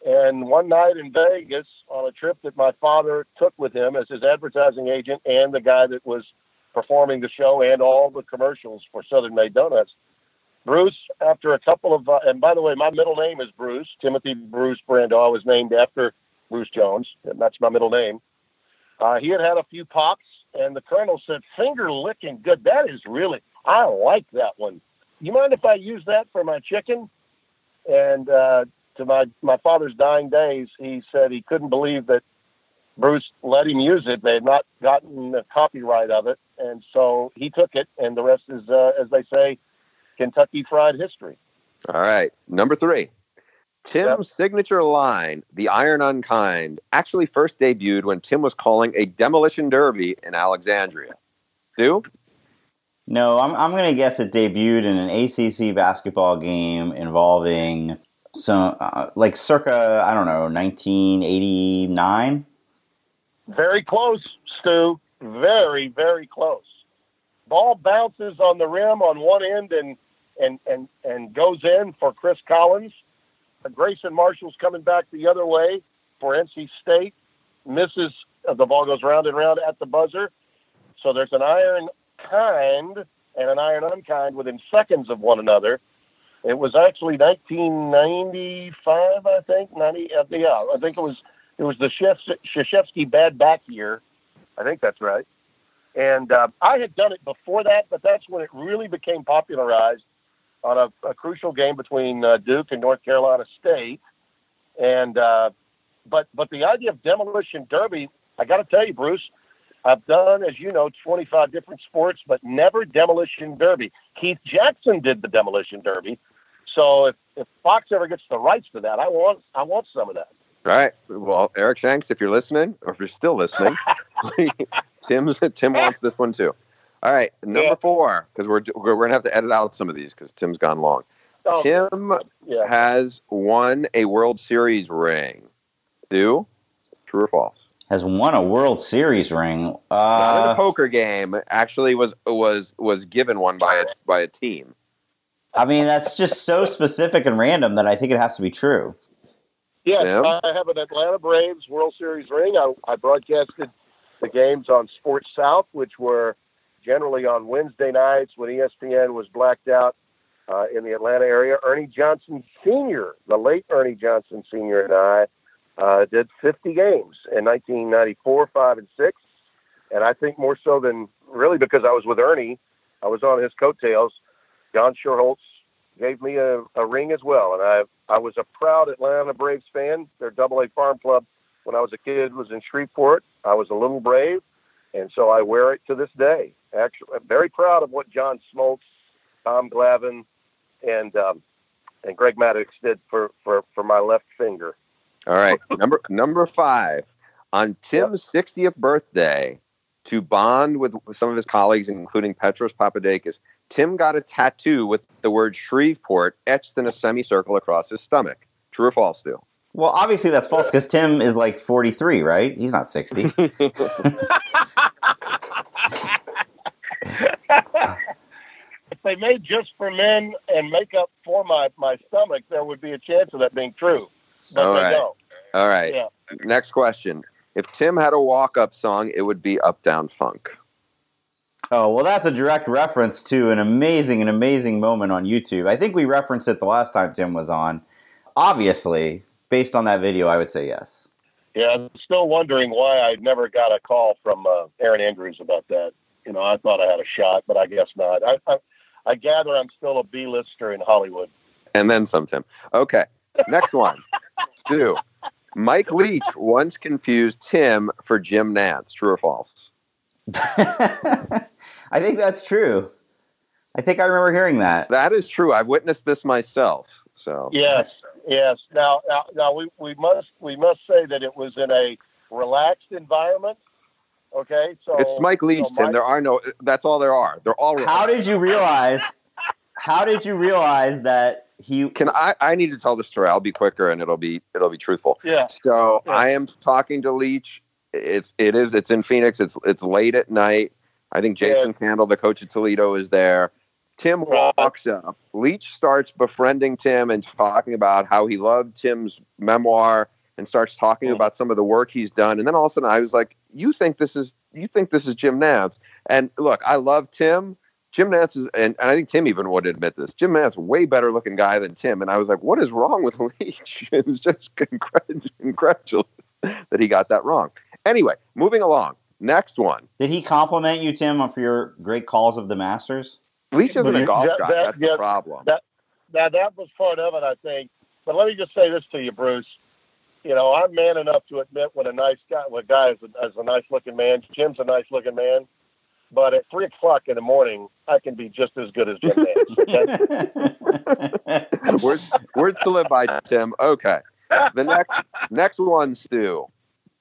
Speaker 5: And one night in Vegas, on a trip that my father took with him as his advertising agent and the guy that was performing the show and all the commercials for Southern Maid Donuts, Bruce, after a couple of, uh, and by the way, my middle name is Bruce, Timothy Bruce Brando. I was named after Bruce Jones, and that's my middle name. Uh, he had had a few pops, and the colonel said, finger licking good. That is really, I like that one. You mind if I use that for my chicken? And uh, to my, my father's dying days, he said he couldn't believe that Bruce let him use it. They had not gotten the copyright of it. And so he took it, and the rest is, uh, as they say, Kentucky Fried history.
Speaker 4: All right. Number three. Tim's
Speaker 5: Yep.
Speaker 4: signature line, the Iron Unkind, actually first debuted when Tim was calling a demolition derby in Alexandria. Do?
Speaker 3: No, I'm, I'm going to guess it debuted in an ACC basketball game involving some, uh, like circa, I don't know, 1989?
Speaker 5: Very close, Stu. Very, very close. Ball bounces on the rim on one end and and and and goes in for Chris Collins. Uh, Grayson Marshall's coming back the other way for NC State. Misses. Uh, the ball goes round and round at the buzzer. So there's an iron kind and an iron unkind within seconds of one another. It was actually 1995, I think. 90, uh, yeah, I think it was it was the Krzyzewski bad back year. I think that's right. And uh, I had done it before that, but that's when it really became popularized on a, a crucial game between uh, Duke and North Carolina State. And uh, but but the idea of demolition derby, I got to tell you, Bruce, I've done, as you know, 25 different sports, but never demolition derby. Keith Jackson did the demolition derby. So if, if Fox ever gets the rights to that, I want I want some of that.
Speaker 4: All right. Well, Eric Shanks, if you're listening, or if you're still listening, Tim's Tim wants this one too. All right, number
Speaker 5: Yeah.
Speaker 4: four, because we're we're gonna have to edit out some of these because Tim's gone long.
Speaker 5: Oh,
Speaker 4: Tim
Speaker 5: yeah.
Speaker 4: has won a World Series ring. Do true or false?
Speaker 3: Has won a World Series ring.
Speaker 4: Not in a
Speaker 3: Uh,
Speaker 4: poker game. Actually, was was was given one by a by a team.
Speaker 3: I mean, that's just so specific and random that I think it has to be true.
Speaker 5: Yes,
Speaker 4: Yeah.
Speaker 5: I have an Atlanta Braves World Series ring. I, I broadcasted the games on Sports South, which were generally on Wednesday nights when ESPN was blacked out uh, in the Atlanta area. Ernie Johnson Sr., the late Ernie Johnson Sr., and I uh, did 50 games in 1994, 5, and 6. And I think more so than really because I was with Ernie, I was on his coattails. John Schuerholz gave me a, a ring as well. And I, I was a proud Atlanta Braves fan. Their Double A Farm Club when I was a kid was in Shreveport. I was a little brave, and so I wear it to this day. Actually, I'm very proud of what John Smoltz, Tom Glavine, and um, and Greg Maddux did for, for, for my left finger.
Speaker 4: All right, number number five. On Tim's 60th birthday, to bond with some of his colleagues, including Petros Papadakis, Tim got a tattoo with the word Shreveport etched in a semicircle across his stomach. True or false, Stu?
Speaker 3: Well, obviously that's false because Tim is like 43, right? He's not 60.
Speaker 5: If they made just for men and makeup for my, my stomach, there would be a chance of that being true. But
Speaker 4: All
Speaker 5: they don't.
Speaker 4: All right.
Speaker 5: Yeah.
Speaker 4: Next question. If Tim had a walk-up song, it would be Uptown Funk.
Speaker 3: Oh, well, that's a direct reference to an amazing, an amazing moment on YouTube. I think we referenced it the last time Tim was on. Obviously, based on that video, I would say yes.
Speaker 5: Yeah, I'm still wondering why I never got a call from uh, Erin Andrews about that. You know, I thought I had a shot, but I guess not. I, I, I gather I'm still a B-lister in Hollywood.
Speaker 4: And then some, Tim. Okay. Next one. Stu. Mike Leach once confused Tim for Jim Nantz. True or false?
Speaker 3: I think that's true. I think I remember hearing that.
Speaker 4: That is true. I've witnessed this myself. So
Speaker 5: Yes, yes. Now, now, now we, we must we must say that it was in a relaxed environment. Okay, so
Speaker 4: it's Mike Leach,
Speaker 5: so
Speaker 4: Tim.
Speaker 5: Mike-
Speaker 4: There are no. That's all there are. They're all.
Speaker 3: How did you realize? How did you realize that he?
Speaker 4: Can I? I need to tell the story. I'll be quicker and it'll be it'll be truthful.
Speaker 5: Yeah,
Speaker 4: So
Speaker 5: Yeah.
Speaker 4: I am talking to Leach. It's it is it's in Phoenix. It's it's late at night. I think Jason Candle, the coach of Toledo, is there. Tim walks up. Leach starts befriending Tim and talking about how he loved Tim's memoir and starts talking
Speaker 5: Mhm.
Speaker 4: about some of the work he's done. And then all of a sudden, I was like, "You think this is you think this is Jim Nantz?" And look, I love Tim. Jim Nantz is, and, and I think Tim even would admit this. Jim Nantz, way better looking guy than Tim. And I was like, "What is wrong with Leach?" It was just congrat- congratulations that he got that wrong. Anyway, moving along. Next one.
Speaker 3: Did he compliment you, Tim, for your great calls of the Masters?
Speaker 4: Leach isn't a golf
Speaker 5: that-
Speaker 4: guy.
Speaker 5: that-
Speaker 4: That's
Speaker 5: yeah,
Speaker 4: the problem.
Speaker 5: now that was part of it, I think. But let me just say this to you, Bruce. You know, I'm man enough to admit when a nice guy, when a guy is a, is a nice looking man. Jim's a nice looking man. but at three o'clock in the morning, I can be just as good as Jim Nantz. Okay?
Speaker 4: words, words to live by, Tim. Okay. The next next one, Stu.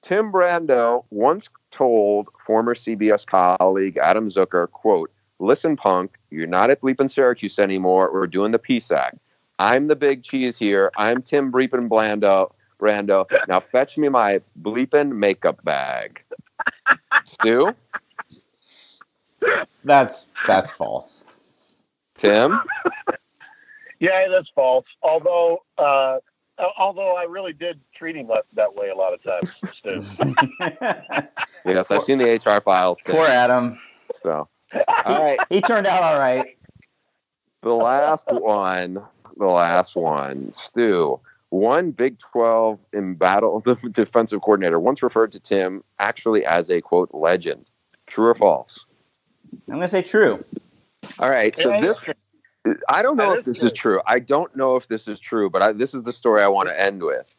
Speaker 4: Tim Brando once told former CBS colleague Adam Zucker, quote, listen, punk, you're not at Bleepin' Syracuse anymore. We're doing the PSAC. I'm the big cheese here. I'm Tim Bleepin' Blando. Brando. Now fetch me my bleepin' makeup bag. Stu?
Speaker 3: That's that's false.
Speaker 4: Tim?
Speaker 5: yeah, that's false. Although, uh, although I really did treat him that, that way a lot of times, Stu.
Speaker 4: Yes, I've seen the HR files. Tim,
Speaker 3: Poor Adam.
Speaker 4: So, all right.
Speaker 3: He turned out all right.
Speaker 4: The last one, the last one, Stu. One Big 12 in battle the defensive coordinator once referred to Tim actually as a quote legend. True or false?
Speaker 3: I'm gonna say true.
Speaker 4: All right. So this, I don't know
Speaker 5: That
Speaker 4: if
Speaker 5: is
Speaker 4: this is
Speaker 5: true.
Speaker 4: true. I don't know if this is true, but I, this is the story I want to end with.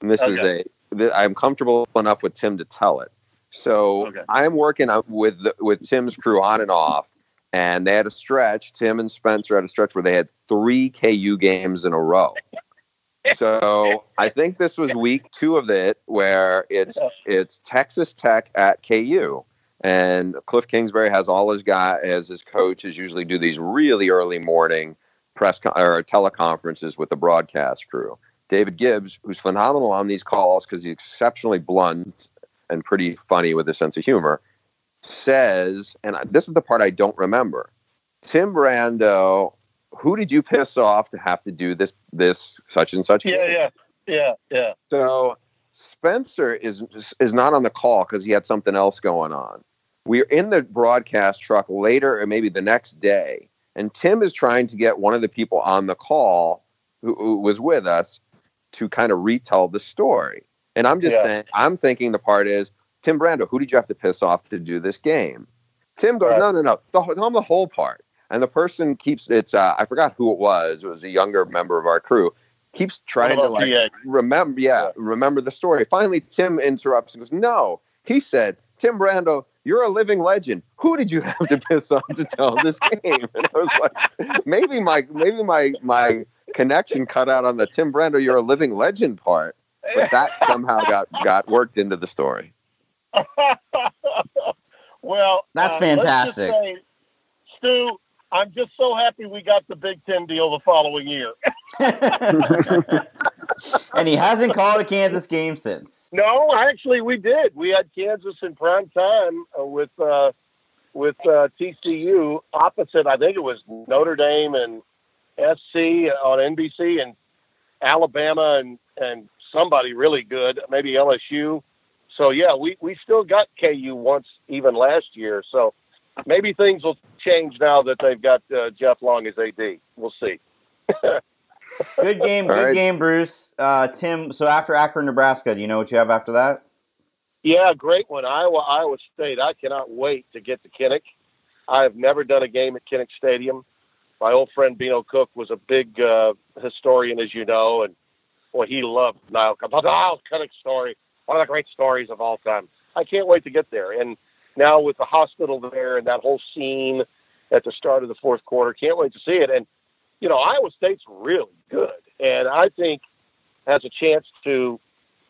Speaker 4: And this
Speaker 5: Okay.
Speaker 4: is a. th- I'm comfortable enough with Tim to tell it. So
Speaker 5: Okay.
Speaker 4: I'm working with the, with Tim's crew on and off, and they had a stretch. Tim and Spencer had a stretch where they had three KU games in a row. So I think this was week two of it, where it's it's Texas Tech at KU, and Cliff Kingsbury has all his guy as his coaches usually do these really early morning press con- or teleconferences with the broadcast crew. David Gibbs, who's phenomenal on these calls because he's exceptionally blunt and pretty funny with a sense of humor, says, and this is the part I don't remember. Tim Brando, who did you piss off to have to do this this such and such?
Speaker 5: yeah,
Speaker 4: game?
Speaker 5: yeah, yeah, yeah.
Speaker 4: So Spencer is is not on the call because he had something else going on. We're in the broadcast truck later, or maybe the next day, and Tim is trying to get one of the people on the call who, who was with us to kind of retell the story. And I'm just
Speaker 5: Yeah.
Speaker 4: saying, I'm thinking the part is Tim Brando. Who did you have to piss off to do this game? Tim goes,
Speaker 5: Right.
Speaker 4: no, no, no, the, tell him the whole part. And the person keeps it's uh, I forgot who it was. It was a younger member of our crew. Keeps trying to
Speaker 5: What
Speaker 4: like remember yeah,
Speaker 5: Yeah.
Speaker 4: remember the story finally tim interrupts and goes no he said tim brando you're a living legend who did you have to piss off to tell this game and i was like maybe my maybe my my connection cut out on the tim brando you're a living legend part but that somehow got got worked into the story
Speaker 5: well,
Speaker 3: That's
Speaker 5: uh,
Speaker 3: fantastic.
Speaker 5: Say, Stu, I'm just so happy we got the Big Ten deal the following year.
Speaker 3: and he hasn't called a Kansas game since.
Speaker 5: No, actually, we did. We had Kansas in prime time uh, with uh, with uh, TCU opposite. I think it was Notre Dame and SC on NBC, and Alabama and and somebody really good, maybe LSU. So yeah, we we still got KU once even last year. So maybe things will change now that they've got uh, Jeff Long as AD. We'll see.
Speaker 3: Good game, good
Speaker 4: right.
Speaker 3: game, Bruce. Uh, Tim, so after Akron, Nebraska, do you know what you have after that?
Speaker 5: Yeah, great one. Iowa, Iowa State. I cannot wait to get to Kinnick. I have never done a game at Kinnick Stadium. My old friend Bino Cook was a big uh, historian, as you know, and boy, he loved Nile. The Nile Kinnick story, one of the great stories of all time. I can't wait to get there. And now with the hospital there and that whole scene at the start of the fourth quarter, can't wait to see it. And you know, Iowa State's really good, and I think has a chance to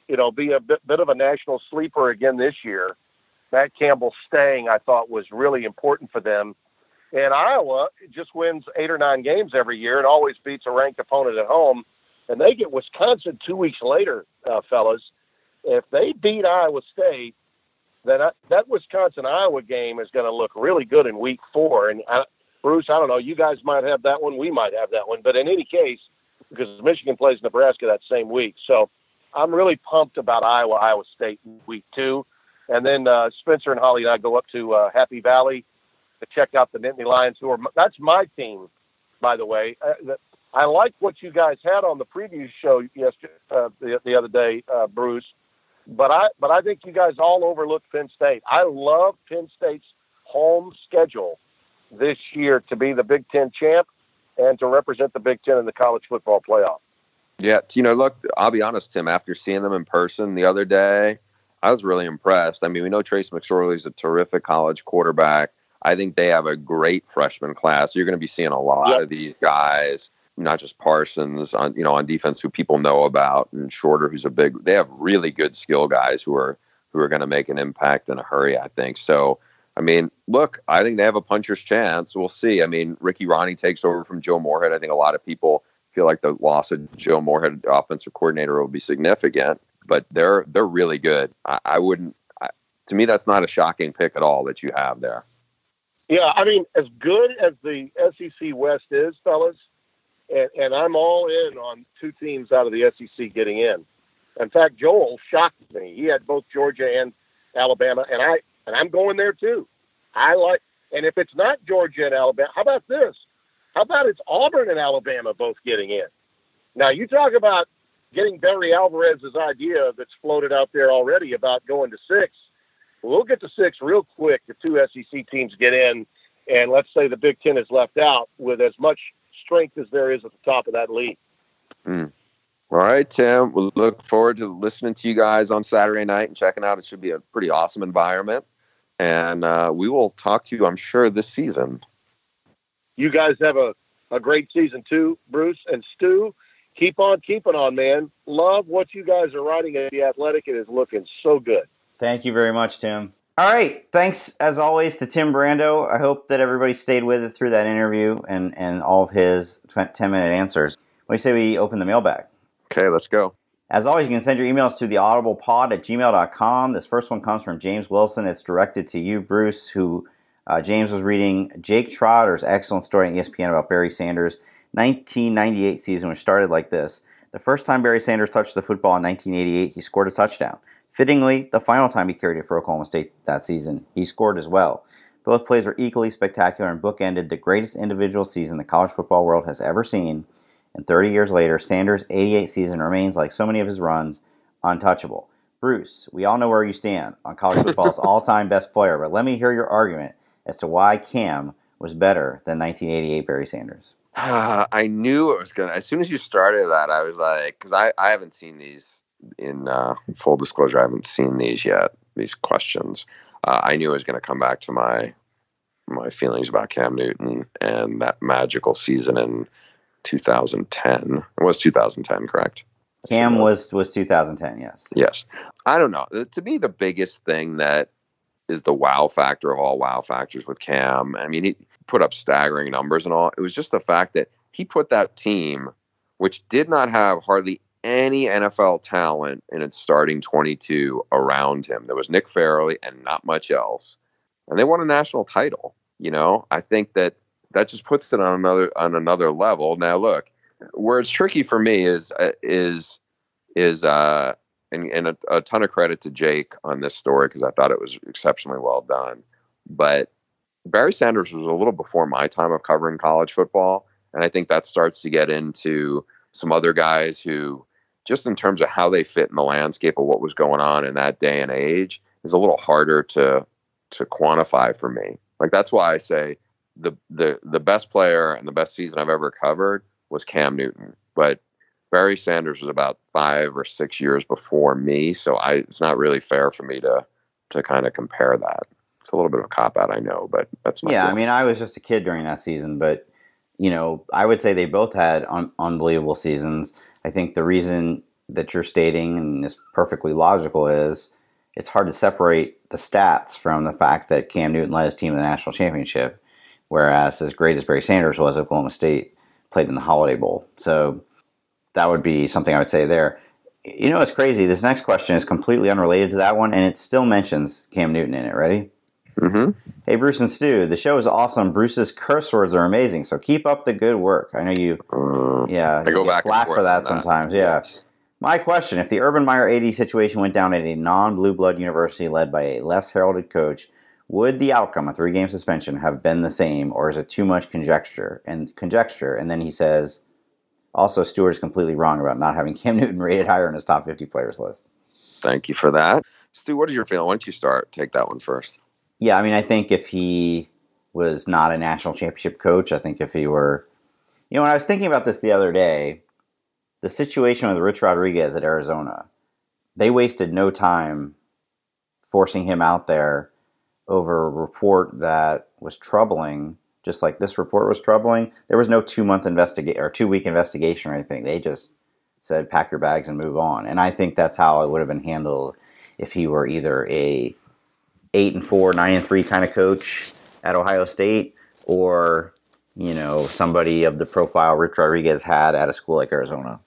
Speaker 5: you know, be a bit, bit of a national sleeper again this year. Matt Campbell staying, I thought, was really important for them. And Iowa just wins eight or nine games every year and always beats a ranked opponent at home. And they get Wisconsin two weeks later, uh, fellas. If they beat Iowa State, then I, that Wisconsin Iowa game is going to look really good in week four. And I, Bruce, I don't know, you guys might have that one, we might have that one. But in any case, because Michigan plays Nebraska that same week. So I'm really pumped about Iowa, Iowa State in week two. And then uh, Spencer and Holly and I go up to uh, Happy Valley to check out the Nittany Lions, who are that's my team, by the way. Uh, I like what you guys had on the preview show yesterday, uh, the, the other day, uh, Bruce. But I but I think you guys all overlooked Penn State. I love Penn State's home schedule this year to be the Big Ten champ and to represent the Big Ten in the college football playoff.
Speaker 4: Yeah, you know, look, I'll be honest, Tim. After seeing them in person the other day, I was really impressed. I mean, we know Trace McSorley is a terrific college quarterback. I think they have a great freshman class. You're going to be seeing a lot yep. of these guys, not just Parsons on you know on defense who people know about, and Shorter who's a big. They have really good skill guys who are who are going to make an impact in a hurry. I think so. I mean, look, I think they have a puncher's chance. We'll see. I mean, Ricky Rahne takes over from Joe Moorhead. I think a lot of people feel like the loss of Joe Moorhead, offensive coordinator, will be significant, but they're they're really good. I, I wouldn't. I, to me, that's not a shocking pick at all that you have there.
Speaker 5: Yeah, I mean, as good as the SEC West is, fellas, and, and I'm all in on two teams out of the SEC getting in. In fact, Joel shocked me. He had both Georgia and Alabama, and I and I'm going there too. I like, and if it's not Georgia and Alabama, how about this? How about it's Auburn and Alabama both getting in? Now you talk about getting Barry Alvarez's idea that's floated out there already about going to six We'll get to six real quick. The two SEC teams get in, and let's say the Big Ten is left out with as much strength as there is at the top of that league.
Speaker 4: Mm. All right, Tim. We'll look forward to listening to you guys on Saturday night and checking out. It should be a pretty awesome environment. And uh, we will talk to you, I'm sure, this season.
Speaker 5: You guys have a, a great season too, Bruce and Stu. Keep on keeping on, man. Love what you guys are writing at The Athletic. It is looking so good.
Speaker 3: Thank you very much, Tim. All right. Thanks, as always, to Tim Brando. I hope that everybody stayed with it through that interview and, and all of his 10 minute answers. What do you say we open the mailbag?
Speaker 4: Okay, let's go.
Speaker 3: As always, you can send your emails to theaudiblepod at gmail.com. This first one comes from James Wilson. It's directed to you, Bruce, who uh, James was reading Jake Trotter's excellent story on ESPN about Barry Sanders' 1998 season, which started like this. The first time Barry Sanders touched the football in 1988, he scored a touchdown. Fittingly, the final time he carried it for Oklahoma State that season, he scored as well. Both plays were equally spectacular and bookended the greatest individual season the college football world has ever seen. And 30 years later, Sanders' 88 season remains, like so many of his runs, untouchable. Bruce, we all know where you stand on college football's all time best player, but let me hear your argument as to why Cam was better than 1988 Barry Sanders.
Speaker 4: Uh, I knew it was going to. As soon as you started that, I was like, because I, I haven't seen these in uh, full disclosure, I haven't seen these yet. These questions, uh, I knew I was going to come back to my my feelings about Cam Newton and that magical season in 2010. It was 2010, correct?
Speaker 3: Cam was was 2010. Yes.
Speaker 4: Yes. I don't know. To me, the biggest thing that is the wow factor of all wow factors with Cam. I mean, he put up staggering numbers and all. It was just the fact that he put that team, which did not have hardly any NFL talent in its starting 22 around him. There was Nick Fairley and not much else. And they won a national title. You know, I think that that just puts it on another on another level. Now, look, where it's tricky for me is uh, is is uh and, and a, a ton of credit to Jake on this story because I thought it was exceptionally well done. But Barry Sanders was a little before my time of covering college football, and I think that starts to get into some other guys who just in terms of how they fit in the landscape of what was going on in that day and age is a little harder to to quantify for me. Like that's why I say the the the best player and the best season I've ever covered was Cam Newton, but Barry Sanders was about five or six years before me, so I it's not really fair for me to to kind of compare that. It's a little bit of a cop out, I know, but that's my
Speaker 3: yeah.
Speaker 4: Feeling.
Speaker 3: I mean, I was just a kid during that season, but you know, I would say they both had un- unbelievable seasons. I think the reason that you're stating, and is perfectly logical, is it's hard to separate the stats from the fact that Cam Newton led his team to the national championship, whereas as great as Barry Sanders was, Oklahoma State played in the Holiday Bowl. So that would be something I would say there. You know, it's crazy. This next question is completely unrelated to that one, and it still mentions Cam Newton in it. Ready?
Speaker 4: Mm-hmm.
Speaker 3: Hey, Bruce and Stu, the show is awesome. Bruce's curse words are amazing, so keep up the good work. I know you, uh, yeah,
Speaker 4: I go back
Speaker 3: flack
Speaker 4: for
Speaker 3: that,
Speaker 4: that,
Speaker 3: sometimes. Yeah. Yes. My question: If the Urban Meyer AD situation went down at a non-blue blood university led by a less heralded coach, would the outcome, a three-game suspension, have been the same, or is it too much conjecture? And conjecture, and then he says, also Stewart is completely wrong about not having Cam Newton rated higher in his top 50 players list.
Speaker 4: Thank you for that, Stu. What is your feeling? Why don't you start? Take that one first.
Speaker 3: Yeah, I mean, I think if he was not a national championship coach, I think if he were, you know, when I was thinking about this the other day, the situation with Rich Rodriguez at Arizona, they wasted no time forcing him out there over a report that was troubling, just like this report was troubling. There was no two month investigate or two week investigation or anything. They just said pack your bags and move on. And I think that's how it would have been handled if he were either a eight and four, nine and three kind of coach at Ohio State, or you know somebody of the profile Rich Rodriguez had at a school like Arizona.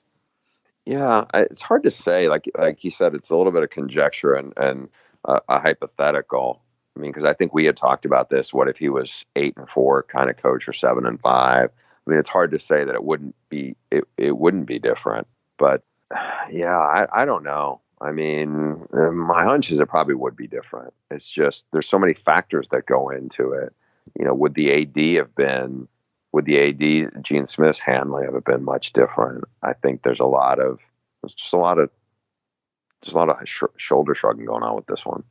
Speaker 4: Yeah, it's hard to say. Like like he said, it's a little bit of conjecture and and a hypothetical. I mean, because I think we had talked about this. What if he was eight and four kind of coach or seven and five? I mean, it's hard to say that it wouldn't be it, it wouldn't be different. But yeah, I, I don't know. I mean, my hunch is it probably would be different. It's just there's so many factors that go into it. You know, would the AD have been, would the AD Gene Smith's handling have been much different? I think there's a lot of, there's just a lot of, there's a lot of sh- shoulder shrugging going on with this one.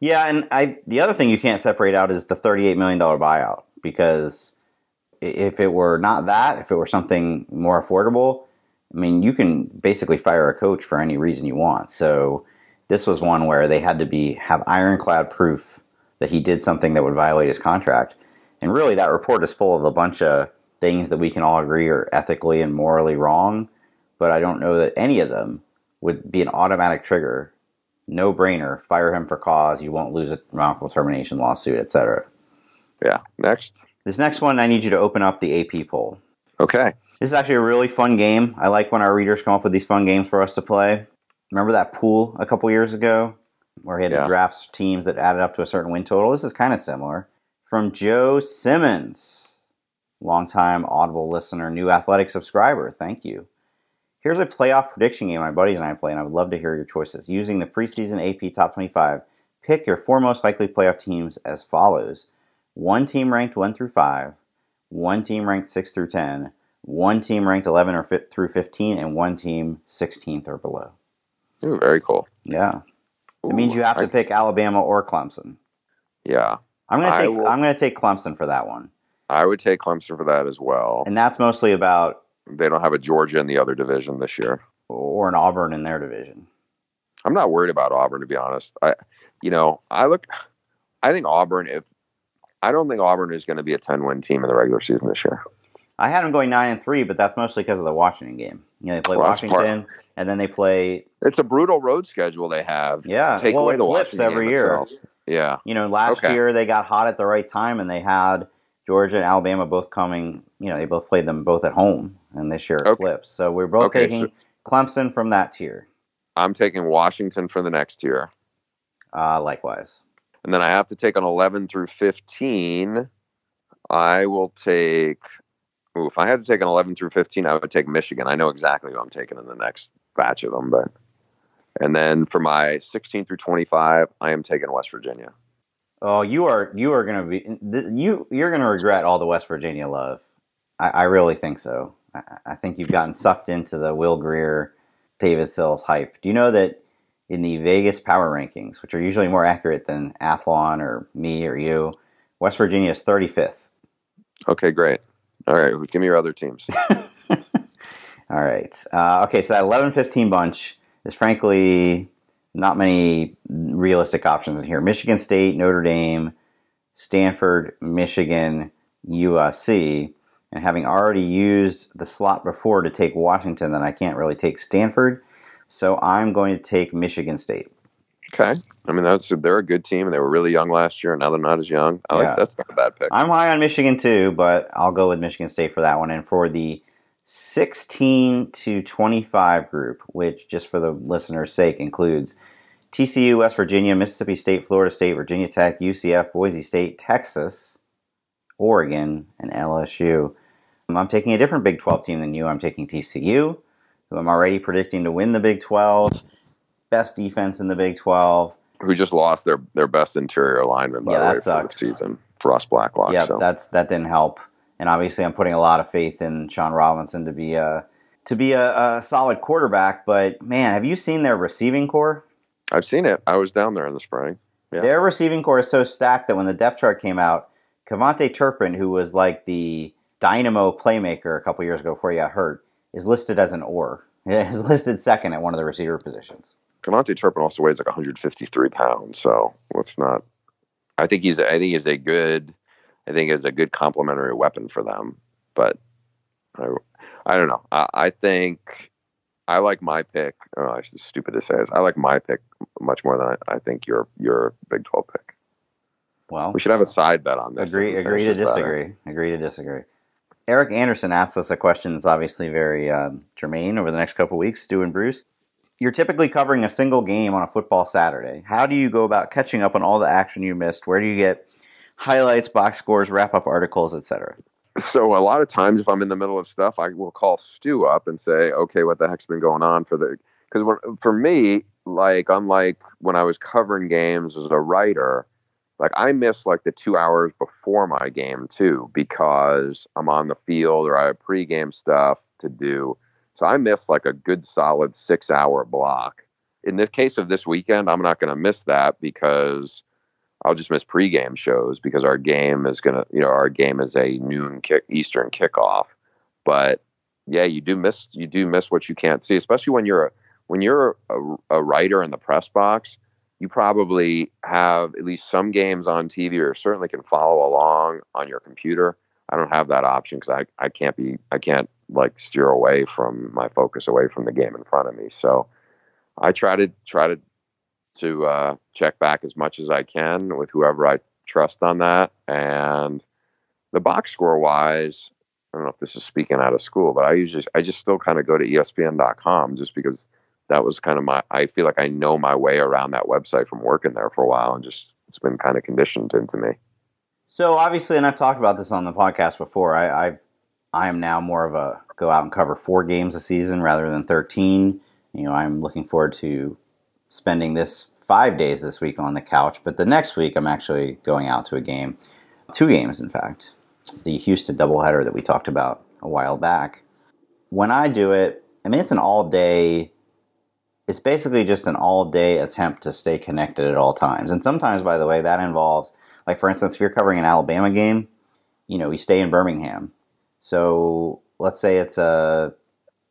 Speaker 3: Yeah, and I the other thing you can't separate out is the thirty-eight million dollar buyout because if it were not that, if it were something more affordable, I mean, you can basically fire a coach for any reason you want. So this was one where they had to be have ironclad proof that he did something that would violate his contract. And really, that report is full of a bunch of things that we can all agree are ethically and morally wrong. But I don't know that any of them would be an automatic trigger. No brainer. Fire him for cause. You won't lose a wrongful termination lawsuit, etc.
Speaker 4: Yeah. Next.
Speaker 3: This next one, I need you to open up the AP poll.
Speaker 4: Okay.
Speaker 3: This is actually a really fun game. I like when our readers come up with these fun games for us to play. Remember that pool a couple years ago where he had
Speaker 4: Yeah.
Speaker 3: the drafts teams that added up to a certain win total? This is kind of similar. From Joe Simmons, longtime Audible listener, new athletic subscriber. Thank you. Here's a playoff prediction game my buddies and I play, and I would love to hear your choices. Using the preseason AP Top 25, pick your four most likely playoff teams as follows one team ranked 1 through 5, one team ranked 6 through 10, one team ranked 11 or fi- through 15, and one team 16th or below.
Speaker 4: Ooh, very cool.
Speaker 3: Yeah. It means you have to
Speaker 4: I-
Speaker 3: pick Alabama or Clemson.
Speaker 4: Yeah.
Speaker 3: I'm gonna take
Speaker 4: will-
Speaker 3: I'm gonna take Clemson for that one,
Speaker 4: I would take Clemson for that as well.
Speaker 3: and that's mostly about
Speaker 4: They don't have a Georgia in the other division this year.
Speaker 3: or an Auburn in their division.
Speaker 4: I'm not worried about Auburn to be honest. I, you know, I look, I think Auburn. If I don't think Auburn is going to be a 10 win team in the regular season this year.
Speaker 3: I had them going nine and three, but that's mostly because of the Washington game. You know, they play
Speaker 4: Well,
Speaker 3: Washington, and then they play.
Speaker 4: It's a brutal road schedule they have.
Speaker 3: Yeah,
Speaker 4: Take
Speaker 3: well,
Speaker 4: away
Speaker 3: it
Speaker 4: the
Speaker 3: flips
Speaker 4: Washington
Speaker 3: every year.
Speaker 4: itself. Yeah.
Speaker 3: You know, last
Speaker 4: Okay.
Speaker 3: year they got hot at the right time, and they had Georgia and Alabama both coming. You know, they both played them both at home, and this year it
Speaker 4: Okay.
Speaker 3: flips. So we're both
Speaker 4: Okay,
Speaker 3: taking
Speaker 4: so-
Speaker 3: Clemson from that tier.
Speaker 4: I'm taking Washington for the next year.
Speaker 3: Uh, likewise.
Speaker 4: And then I have to take an 11 through 15. I will take, ooh, if I had to take an 11 through 15, I would take Michigan. I know exactly who I'm taking in the next batch of them, but. And then for my 16 through 25, I am taking West Virginia.
Speaker 3: Oh, you are you are gonna be you you're gonna regret all the West Virginia love. I, I really think so. I, I think you've gotten sucked into the Will Grier, David Sills hype. Do you know that in the Vegas power rankings, which are usually more accurate than Athlon or me or you, West Virginia is 35th.
Speaker 4: Okay, great. All right, give me your other teams.
Speaker 3: All right. Uh, okay, so that 11 15 bunch is frankly not many realistic options in here. Michigan State, Notre Dame, Stanford, Michigan, USC. And having already used the slot before to take Washington, then I can't really take Stanford. So I'm going to take Michigan State.
Speaker 4: Okay. I mean, that's they're a good team, and they were really young last year, and now they're not as young. I
Speaker 3: Yeah.
Speaker 4: like that's not a bad pick.
Speaker 3: I'm high on Michigan too, but I'll go with Michigan State for that one. And for the 16 to 25 group, which just for the listener's sake includes TCU, West Virginia, Mississippi State, Florida State, Virginia Tech, UCF, Boise State, Texas, Oregon, and LSU. Um, I'm taking a different Big 12 team than you. I'm taking TCU, who I'm already predicting to win the Big 12, best defense in the Big 12.
Speaker 4: Who just lost their their best interior lineman by
Speaker 3: Yeah,
Speaker 4: the way for the season, Ross Blacklock.
Speaker 3: yeah,
Speaker 4: so.
Speaker 3: that's that didn't help. And obviously, I'm putting a lot of faith in Shawn Robinson to be a to be a, a solid quarterback. But man, have you seen their receiving corps?
Speaker 4: I've seen it. I was down there in the spring. Yeah.
Speaker 3: Their receiving corps is so stacked that when the depth chart came out, KaVontae Turpin, who was like the dynamo playmaker a couple years ago before he got hurt, is listed as an or. Is listed second at one of the receiver positions.
Speaker 4: KaVontae Turpin also weighs like 153 pounds, so let's not I think he's I think he's a good I think is a good complementary weapon for them. But I, I don't know. I, I think I like my pick. Oh, it's stupid to say this. I like my pick much more than I, I think your your Big Twelve pick.
Speaker 3: Well,
Speaker 4: we should have a side bet on this.
Speaker 3: Agree. Agree to disagree. Better. Agree to disagree. Eric Anderson asked us a question that's obviously very um, germane over the next couple weeks. Stu and Bruce, you're typically covering a single game on a football Saturday. How do you go about catching up on all the action you missed? Where do you get highlights, box scores, wrap up articles, etc.
Speaker 4: So a lot of times, if I'm in the middle of stuff, I will call Stu up and say, "Okay, what the heck's been going on for the?" Because for me, like unlike when I was covering games as a writer, like I miss like the two hours before my game too because I'm on the field or I have pregame stuff to do. So I miss like a good solid six hour block. In the case of this weekend, I'm not going to miss that because I'll just miss pregame shows because our game is gonna, you know, our game is a noon kick Eastern kickoff. But yeah, you do miss you do miss what you can't see, especially when you're a, when you're a, a writer in the press box. You probably have at least some games on TV, or certainly can follow along on your computer. I don't have that option because I, I can't be I can't like steer away from my focus away from the game in front of me. So I try to try to to uh, check back as much as I can with whoever I trust on that. And the box score wise, I don't know if this is speaking out of school, but I usually I just still kind of go to ESPN.com just because that was kind of my. I feel like I know my way around that website from working there for a while, and just it's been kind of conditioned into me.
Speaker 3: So obviously, and I've talked about this on the podcast before. I I, I am now more of a go out and cover four games a season rather than thirteen. You know, I'm looking forward to spending this five days this week on the couch, but the next week I'm actually going out to a game, two games in fact, the Houston doubleheader that we talked about a while back. When I do it, I mean it's an all day. It's basically just an all day attempt to stay connected at all times, and sometimes, by the way, that involves, like for instance, if you're covering an Alabama game, you know, we stay in Birmingham. So let's say it's a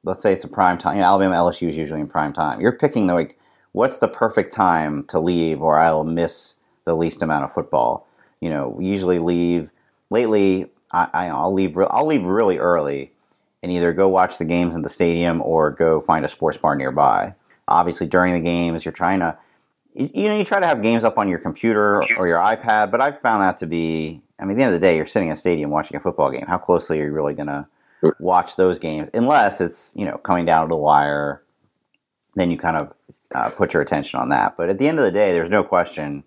Speaker 3: let's say it's a prime time. You know, Alabama LSU is usually in prime time. You're picking the like what's the perfect time to leave or I'll miss the least amount of football. You know, usually leave lately. I, will leave. I'll leave really early, and either go watch the games in the stadium or go find a sports bar nearby. Obviously, during the games, you're trying to, you, know, you try to have games up on your computer or your iPad. But I've found that to be. I mean, at the end of the day, you're sitting in a stadium watching a football game. How closely are you really going to watch those games? Unless it's you know coming down to the wire, then you kind of uh, put your attention on that. But at the end of the day, there's no question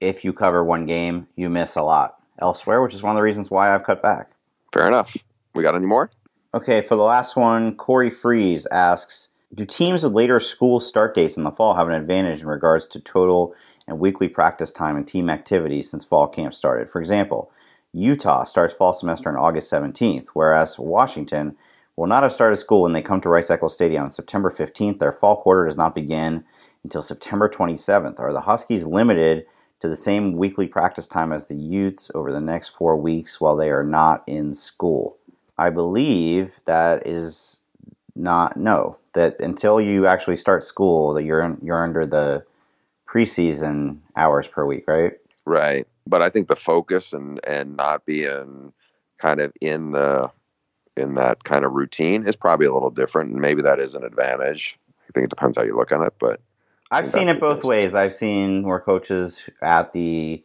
Speaker 3: if you cover one game, you miss a lot elsewhere, which is one of the reasons why I've cut back.
Speaker 4: Fair enough. We got any more?
Speaker 3: Okay, for the last one, Corey Freeze asks Do teams with later school start dates in the fall have an advantage in regards to total and weekly practice time and team activities since fall camp started? For example, Utah starts fall semester on August 17th, whereas Washington will not have started school when they come to Rice Eccles Stadium on September 15th. Their fall quarter does not begin until September 27th. Are the Huskies limited to the same weekly practice time as the Utes over the next four weeks while they are not in school? I believe that is not no. That until you actually start school, that you're in, you're under the preseason hours per week, right?
Speaker 4: Right. But I think the focus and and not being kind of in the in that kind of routine is probably a little different, and maybe that is an advantage. I think it depends how you look on it, but
Speaker 3: I've seen it both ways. I've seen where coaches at the,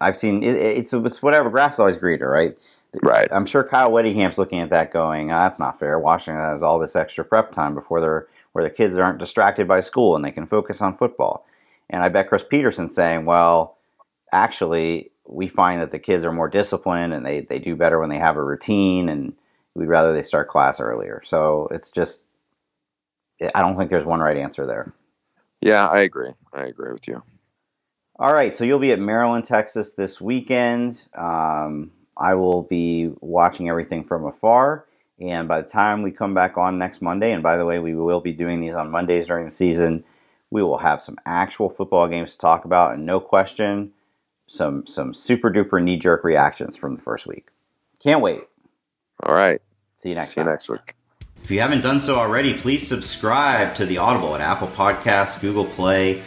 Speaker 3: I've seen it, it's it's whatever grass is always greener, right?
Speaker 4: Right.
Speaker 3: I'm sure Kyle Whittingham's looking at that, going, oh, "That's not fair." Washington has all this extra prep time before they're where the kids aren't distracted by school and they can focus on football. And I bet Chris Petersen's saying, "Well, actually, we find that the kids are more disciplined and they, they do better when they have a routine and we'd rather they start class earlier. So it's just, I don't think there's one right answer there.
Speaker 4: Yeah, I agree. I agree with you.
Speaker 3: All right. So you'll be at Maryland, Texas this weekend. Um, I will be watching everything from afar. And by the time we come back on next Monday, and by the way, we will be doing these on Mondays during the season, we will have some actual football games to talk about. And no question, some some super duper knee jerk reactions from the first week. Can't wait.
Speaker 4: All right.
Speaker 3: See you next.
Speaker 4: See
Speaker 3: time.
Speaker 4: you next week.
Speaker 2: If you haven't done so already, please subscribe to the Audible at Apple Podcasts, Google Play,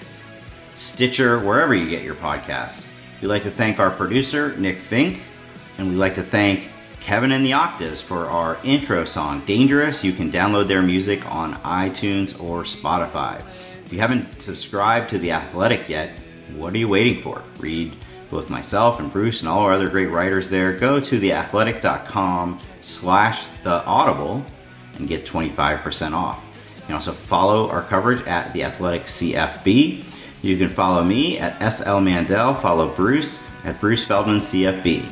Speaker 3: Stitcher, wherever you get your podcasts. We'd like to thank our producer, Nick Fink, and we'd like to thank Kevin and the Octaves for our intro song, Dangerous. You can download their music on iTunes or Spotify. If you haven't subscribed to The Athletic yet, what are you waiting for? Read both myself and Bruce and all our other great writers there. Go to theathletic.com slash the audible and get 25% off. You can also follow our coverage at The Athletic CFB. You can follow me at SL Mandel, follow Bruce at Bruce Feldman CFB.